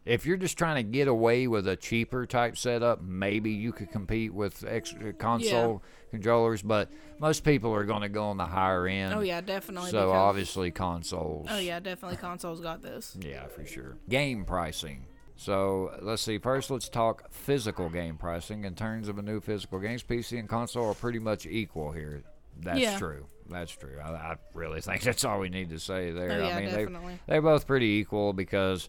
if you're just trying to get away with a cheaper type setup, maybe you could compete with ex- uh, console controllers. But most people are going to go on the higher end. Oh yeah, definitely. So because, obviously consoles. Oh yeah, definitely. Consoles got this. Yeah, for sure. Game pricing. So let's see. First, let's talk physical game pricing. In terms of a new physical games, PC and console are pretty much equal here. That's Yeah. true. That's true. I, I really think that's all we need to say there. Oh, yeah, I mean, definitely. they they're both pretty equal because,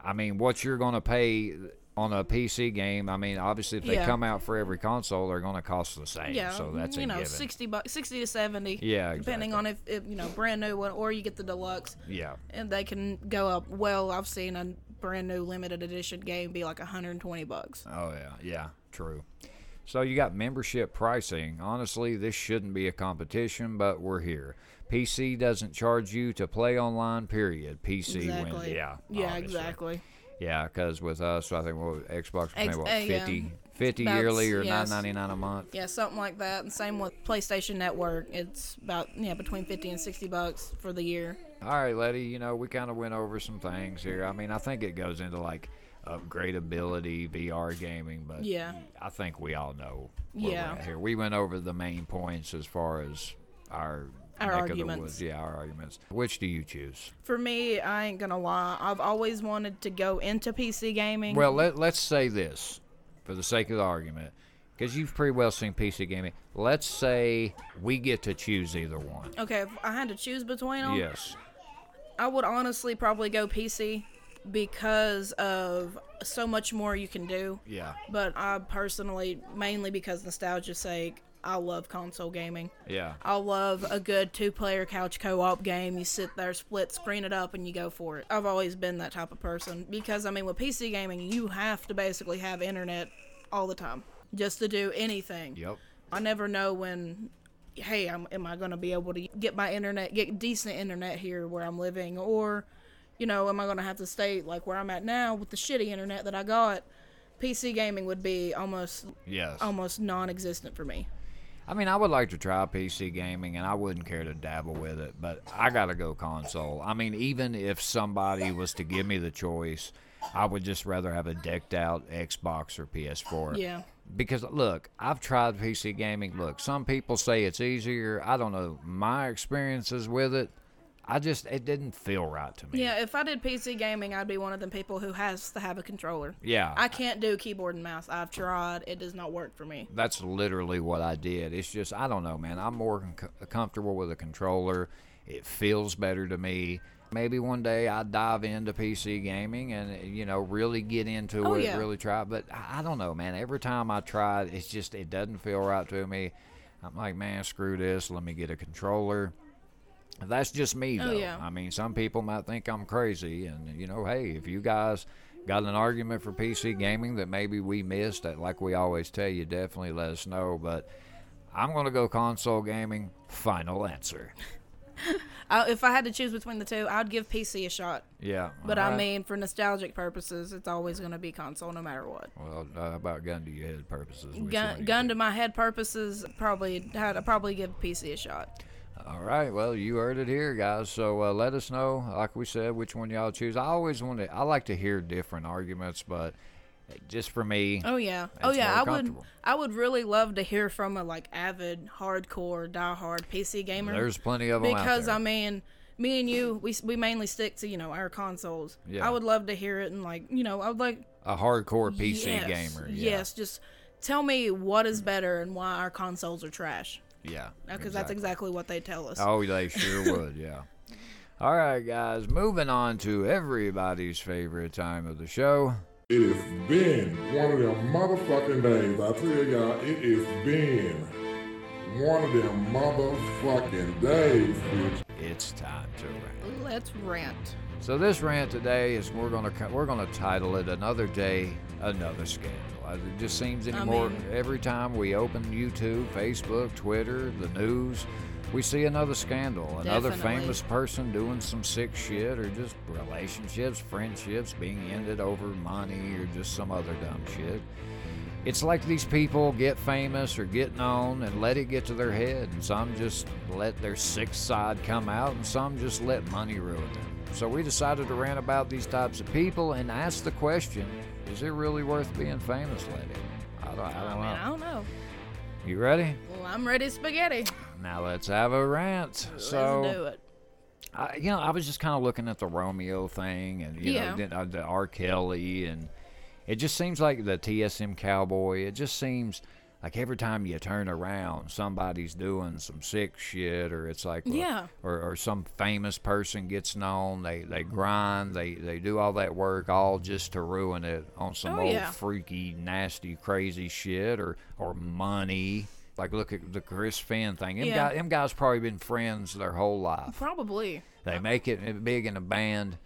I mean, what you're going to pay on a PC game. I mean, obviously, if they Yeah. come out for every console, they're going to cost the same. Yeah, so that's you a know, given. sixty bucks, sixty to seventy. Yeah, depending on if, if you know brand new one or you get the deluxe, yeah. and they can go up. Well, I've seen a brand new limited edition game be like 120 bucks. Oh yeah, yeah, true. So you got membership pricing. Honestly, this shouldn't be a competition, but we're here. PC doesn't charge you to play online. Period. PC wins. Yeah. Yeah, exactly. Yeah, because with us, I think well, Xbox Ex- pay what uh, yeah. 50, 50 About- yearly or yes. nine ninety nine a month. Yeah, something like that. And same with PlayStation Network. It's about yeah between 50 and 60 bucks for the year. All right, Letty. You know we kind of went over some things here. I mean, I think it goes into like upgradability, VR gaming, but Yeah. I think we all know. Yeah. Here we went over the main points as far as our Our neck of the arguments. Yeah, our arguments. Which do you choose? For me, I ain't gonna lie. I've always wanted to go into PC gaming. Well, let let's say this for the sake of the argument, because you've pretty well seen PC gaming. Let's say we get to choose either one. okay, if I had to choose between them, Yes. I would honestly probably go PC because of so much more you can do. Yeah. But I personally, mainly because nostalgia's sake, I love console gaming. Yeah. I love a good two player couch co op game. You sit there, split screen it up, and you go for it. I've always been that type of person because, I mean, with PC gaming, you have to basically have internet all the time just to do anything. Yep. I never know when, hey, I'm, am I going to be able to get my internet, get decent internet here where I'm living? Or, you know, am I going to have to stay like where I'm at now with the shitty internet that I got? PC gaming would be almost Yes. almost non-existent for me. I mean, I would like to try PC gaming, and I wouldn't care to dabble with it, but I gotta go console. I mean, even if somebody was to give me the choice, I would just rather have a decked out Xbox or PS4. Yeah. Because look, I've tried PC gaming. Look, some people say it's easier. I don't know. My experiences with it, I just it didn't feel right to me. Yeah, if I did PC gaming, I'd be one of them people who has to have a controller. Yeah. I can't do keyboard and mouse. I've tried. It does not work for me. That's literally what I did. It's just I don't know, man. I'm more com- comfortable with a controller. It feels better to me. Maybe one day I dive into PC gaming and you know really get into Oh, it, yeah. really try. But I I don't know, man. Every time I try it, it's just it doesn't feel right to me. I'm like, man, screw this. Let me get a controller. That's just me, Oh, though. yeah. I mean, some people might think I'm crazy, and you know, hey, if you guys got an argument for PC gaming that maybe we missed, that like we always tell you, definitely let us know. But I'm gonna go console gaming. Final answer. I, if I had to choose between the two, I'd give PC a shot. Yeah. But I mean, for nostalgic purposes, it's always going to be console no matter what. well, uh, about gun to your head purposes. Gun, gun to my head purposes, probably had I'd probably give PC a shot. All right. Well, you heard it here, guys. So uh, let us know, like we said, which one y'all choose. I always want to. I like to hear different arguments, but just for me, Oh yeah, oh yeah. I would. I would really love to hear from a like avid, hardcore, diehard PC gamer. there's plenty of them because. I mean, me and you, we we mainly stick to you know our consoles. Yeah. I would love to hear it and like you know I would like a hardcore PC yes, gamer. Yeah. Yes, just tell me what is better and why our consoles are trash. Yeah. Because that's exactly what they tell us. Oh, they sure would, yeah. All right, guys, moving on to everybody's favorite time of the show. It has been one of them motherfucking days. I tell y'all, it has been one of them motherfucking days, bitch. It's time to rant. Let's rant. So this rant today is we're gonna we're gonna title it "Another Day, Another Scandal." Uh, It just seems anymore mean- every time we open YouTube, Facebook, Twitter, the news, we see another scandal, another Definitely. famous person doing some sick shit, or just relationships, friendships being ended over money, or just some other dumb shit. It's like these people get famous or get known and let it get to their head, and some just let their sick side come out, and some just let money ruin them. So we decided to rant about these types of people and ask the question: Is it really worth being famous, Letty? I don't, I I don't mean, I know. don't know. You ready? Well, I'm ready spaghetti. Now let's have a rant. so Let's do it. I, you know, I was just kind of looking at the Romeo thing and you Yeah. know then, uh, the R. Kelly and it just seems like the TSM Cowboy. It just seems like every time you turn around, somebody's doing some sick shit, or it's like, uh, Yeah. or, or some famous person gets known. They they grind, they they do all that work, all just to ruin it on some Oh, old yeah. freaky, nasty, crazy shit, or or money. Like look at the Chris Fehn thing. Them, Yeah. guy, them guys probably been friends their whole life. Probably. They make it big in a band,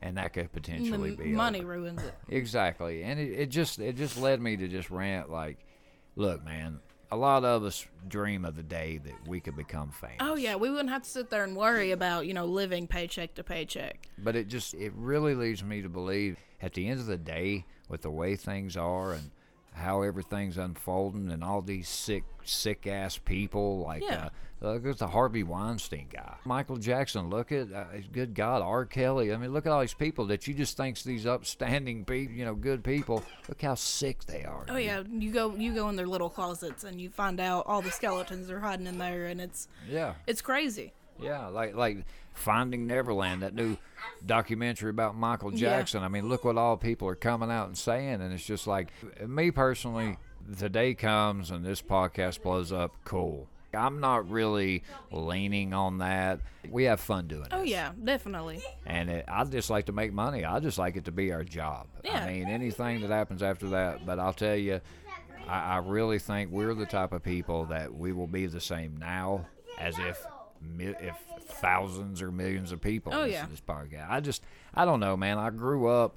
and that could potentially m- be money over. ruins it. Exactly, and it, it just it just led me to just rant like, look, man, a lot of us dream of the day that we could become famous. Oh yeah, we wouldn't have to sit there and worry about you know living paycheck to paycheck. But it just it really leads me to believe at the end of the day, with the way things are and how everything's unfolding and all these sick sick ass people like Yeah. uh, look at the Harvey Weinstein guy, Michael Jackson. Look at uh, good God, R. Kelly. I mean, look at all these people that you just think's these upstanding people, you know, good people. Look how sick they are. Oh yeah, you go you go in their little closets and you find out all the skeletons are hiding in there, and it's yeah. it's crazy. Yeah, like like Finding Neverland, that new documentary about Michael Yeah. Jackson. I mean, look what all people are coming out and saying, and it's just like me personally. The day comes and this podcast blows up. Cool. I'm not really leaning on that. We have fun doing it. Oh yeah, definitely. And it, I just like to make money. I just like it to be our job. Yeah. I mean, anything that happens after that. But I'll tell you, I, I really think we're the type of people that we will be the same now as if if thousands or millions of people. Oh, listen yeah. to This podcast. I just, I don't know, man. I grew up,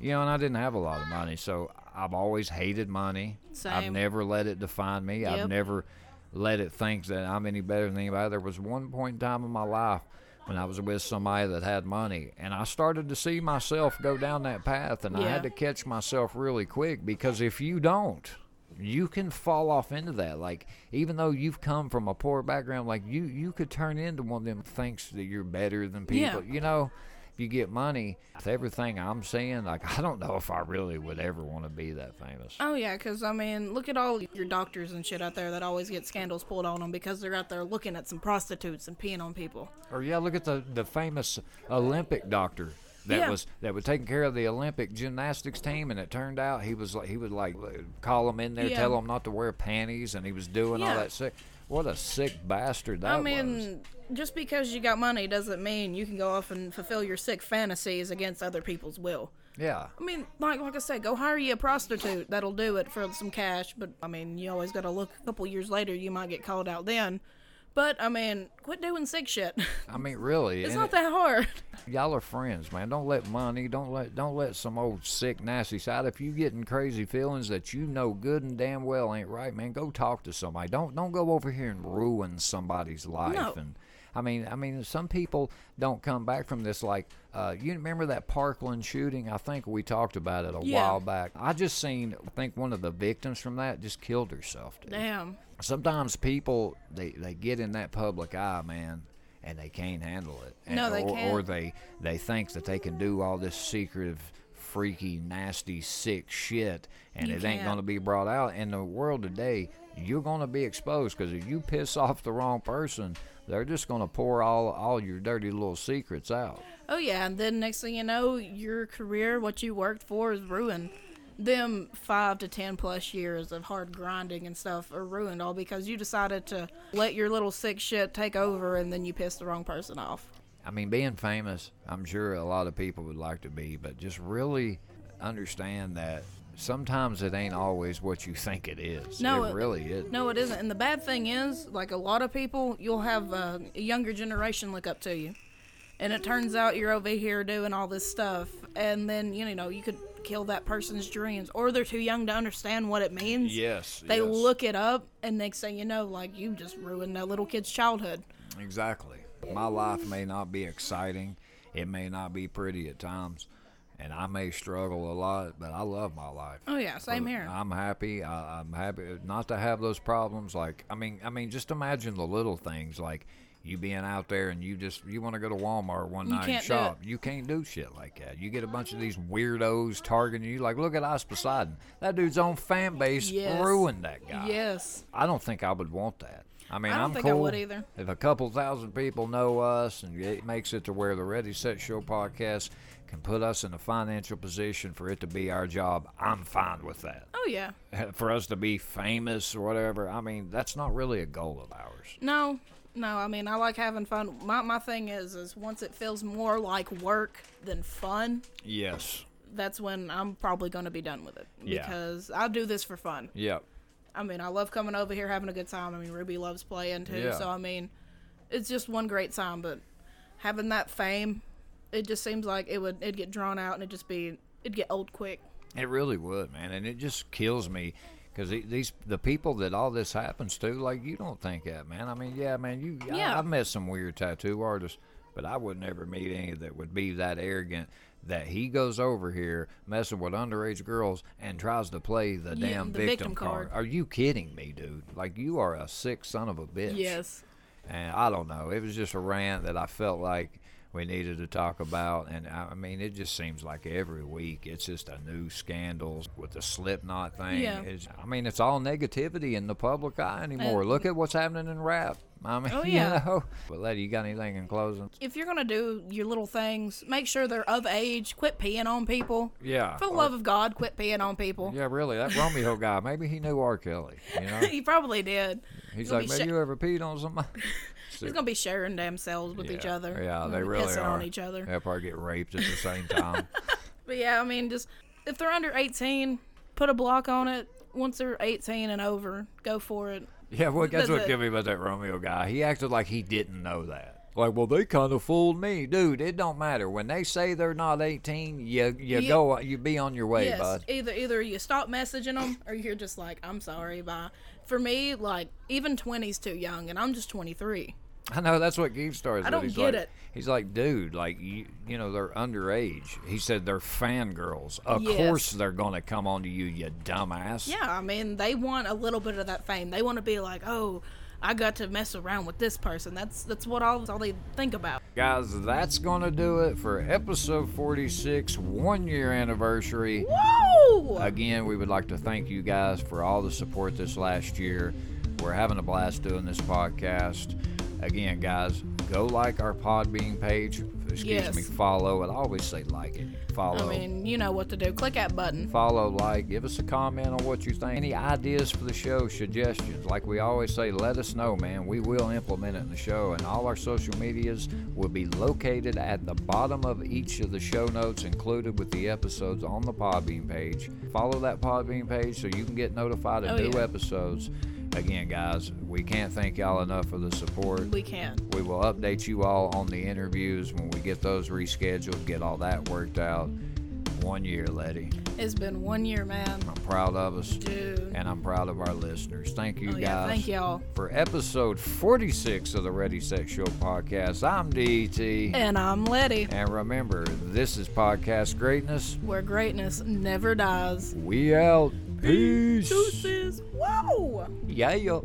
you know, and I didn't have a lot of money, so I've always hated money. Same. I've never let it define me. Yep. I've never let it think that I'm any better than anybody. There was one point in time in my life when I was with somebody that had money, and I started to see myself go down that path, and I had to catch myself really quick because if you don't, you can fall off into that. Like even though you've come from a poor background, like you you could turn into one of them thinks that you're better than people. Yeah. You know, if you get money, with everything I'm seeing, like I don't know if I really would ever want to be that famous. Oh yeah, because I mean, look at all your doctors and shit out there that always get scandals pulled on them because they're out there looking at some prostitutes and peeing on people. Or yeah, look at the the famous Olympic doctor that Yeah. was that was taking care of the Olympic gymnastics team, and it turned out he was like he would like uh, call them in there, Yeah. tell them not to wear panties, and he was doing all that sick. What a sick bastard that was. I was. mean, just because you got money doesn't mean you can go off and fulfill your sick fantasies against other people's will. Yeah, I mean, like like I said, go hire you a prostitute. That'll do it for some cash. But I mean, you always got to look. A couple years later, you might get called out then. But I mean, quit doing sick shit. I mean really, it's not that hard. y'all are friends, man. Don't let money, don't let don't let some old sick nasty side. If you getting crazy feelings that you know good and damn well ain't right, man, go talk to somebody. Don't don't go over here and ruin somebody's life. No. And I mean, I mean, some people don't come back from this. Like, uh, you remember that Parkland shooting? I think we talked about it a Yeah. while back. I just seen. I think one of the victims from that just killed herself. Dude Damn. Sometimes people they, they get in that public eye man and they can't handle it and, No, they or, can't. Or they they think that they can do all this secretive freaky nasty sick shit and You it ain't can't. going to be brought out in the world today you're going to be exposed because if you piss off the wrong person they're just going to pour all all your dirty little secrets out Oh yeah, and then next thing you know, your career, what you worked for, is ruined. Them five to ten plus years of hard grinding and stuff are ruined all because you decided to let your little sick shit take over and then you pissed the wrong person off. I mean, being famous, I'm sure a lot of people would like to be, but just really understand that sometimes it ain't always what you think it is. No, it it- really is. No, it isn't. And the bad thing is, like a lot of people, you'll have a younger generation look up to you. And it turns out you're over here doing all this stuff. And then, you know, you could kill that person's dreams. Or they're too young to understand what it means. Yes. They yes. look it up, and next thing you know, like, you just ruined that little kid's childhood. Exactly. My life may not be exciting. It may not be pretty at times. And I may struggle a lot, but I love my life. Oh, yeah, same here. I'm happy. I, I'm happy not to have those problems. Like, I mean, I mean, just imagine the little things like you being out there and you just you want to go to Walmart one You night and can't do it. shop. You can't do shit like that. You get a bunch of these weirdos targeting you. Like, look at Ice Poseidon. That dude's own fan base Yes. ruined that guy. Yes. I don't think I would want that. I mean, I don't am think I cool. would either. If a couple thousand people know us and it makes it to where the Ready Set Show podcast can put us in a financial position for it to be our job, I'm fine with that. Oh, yeah. For us to be famous or whatever, I mean, that's not really a goal of ours. No, no. I mean, I like having fun. My, my thing is, is once it feels more like work than fun, Yes. that's when I'm probably going to be done with it. Yeah. Because I do this for fun. Yep. I mean, I love coming over here having a good time. I mean, Ruby loves playing too. Yeah. So, I mean, it's just one great time. But having that fame, it just seems like it would it'd get drawn out and it'd just be it'd get old quick. It really would, man, and it just kills me because these the people that all this happens to, like you don't think that, man. I mean, yeah, man, you. Yeah. I, I've met some weird tattoo artists, but I would never meet any that would be that arrogant that he goes over here messing with underage girls and tries to play the Yeah, damn the victim, victim card. card. Are you kidding me, dude? Like you are a sick son of a bitch. Yes. And I don't know. It was just a rant that I felt like we needed to talk about. And I I mean, it just seems like every week it's just a new scandal with the Slipknot thing. Yeah. It's, I mean, it's all negativity in the public eye uh, anymore. And- Look at what's happening in rap. Mean, Oh, you yeah. know. But, Letty, you got anything in closing? If you're gonna do your little things, make sure they're of age. Quit peeing on people. Yeah. For the or- love of God, quit peeing on people. Yeah, really. That Romeo guy, maybe he knew R. Kelly. You know? he probably did. He's gonna like, be maybe sha- you ever peed on somebody? He's gonna be sharing themselves with each other. Yeah, they really pissing are. on each other. They'll probably get raped at the same time. But yeah, I mean, just if they're under 18, put a block on it. Once they're 18 and over, go for it. Yeah, well, that's what killed me about that Romeo guy. He acted like he didn't know that. Like, well, they kind of fooled me, dude. It don't matter when they say they're not 18. You you Ye- go, you be on your way, yes, bud. either either you stop messaging them or you're just like, I'm sorry, bye. For me, like even 20's too young, and I'm just 23. I know that's what Keith started. I don't he's get like, it. He's like, dude, like you, you know, they're underage. He said they're fangirls. Of Yes. course they're gonna come on to you, you dumbass. Yeah, I mean, they want a little bit of that fame. They want to be like, oh, I got to mess around with this person. That's that's what all, all they think about. Guys, that's gonna do it for episode 46, one year anniversary. Whoa! Again, we would like to thank you guys for all the support this last year. We're having a blast doing this podcast. Again, guys, go like our Podbean page. Excuse Yes. me, follow. I always say like it. Follow. I mean, you know what to do. Click that button. follow, like, give us a comment on what you think. Any ideas for the show, suggestions, like we always say, let us know, man. We will implement it in the show, and all our social medias will be located at the bottom of each of the show notes, included with the episodes on the Podbean page. Follow that Podbean page so you can get notified of Oh, new yeah. episodes. Again, guys, we can't thank y'all enough for the support. We can. We will update you all on the interviews when we get those rescheduled, get all that worked out. One year, Letty. It's been one year, man. I'm proud of us. Dude. And I'm proud of our listeners. Thank you Oh, guys. yeah, thank y'all. For episode 46 of the Ready Set Show podcast, I'm DT. And I'm Letty, And remember, this is podcast greatness. where greatness never dies. We out. Peace. Deuces. Whoa! Yeah.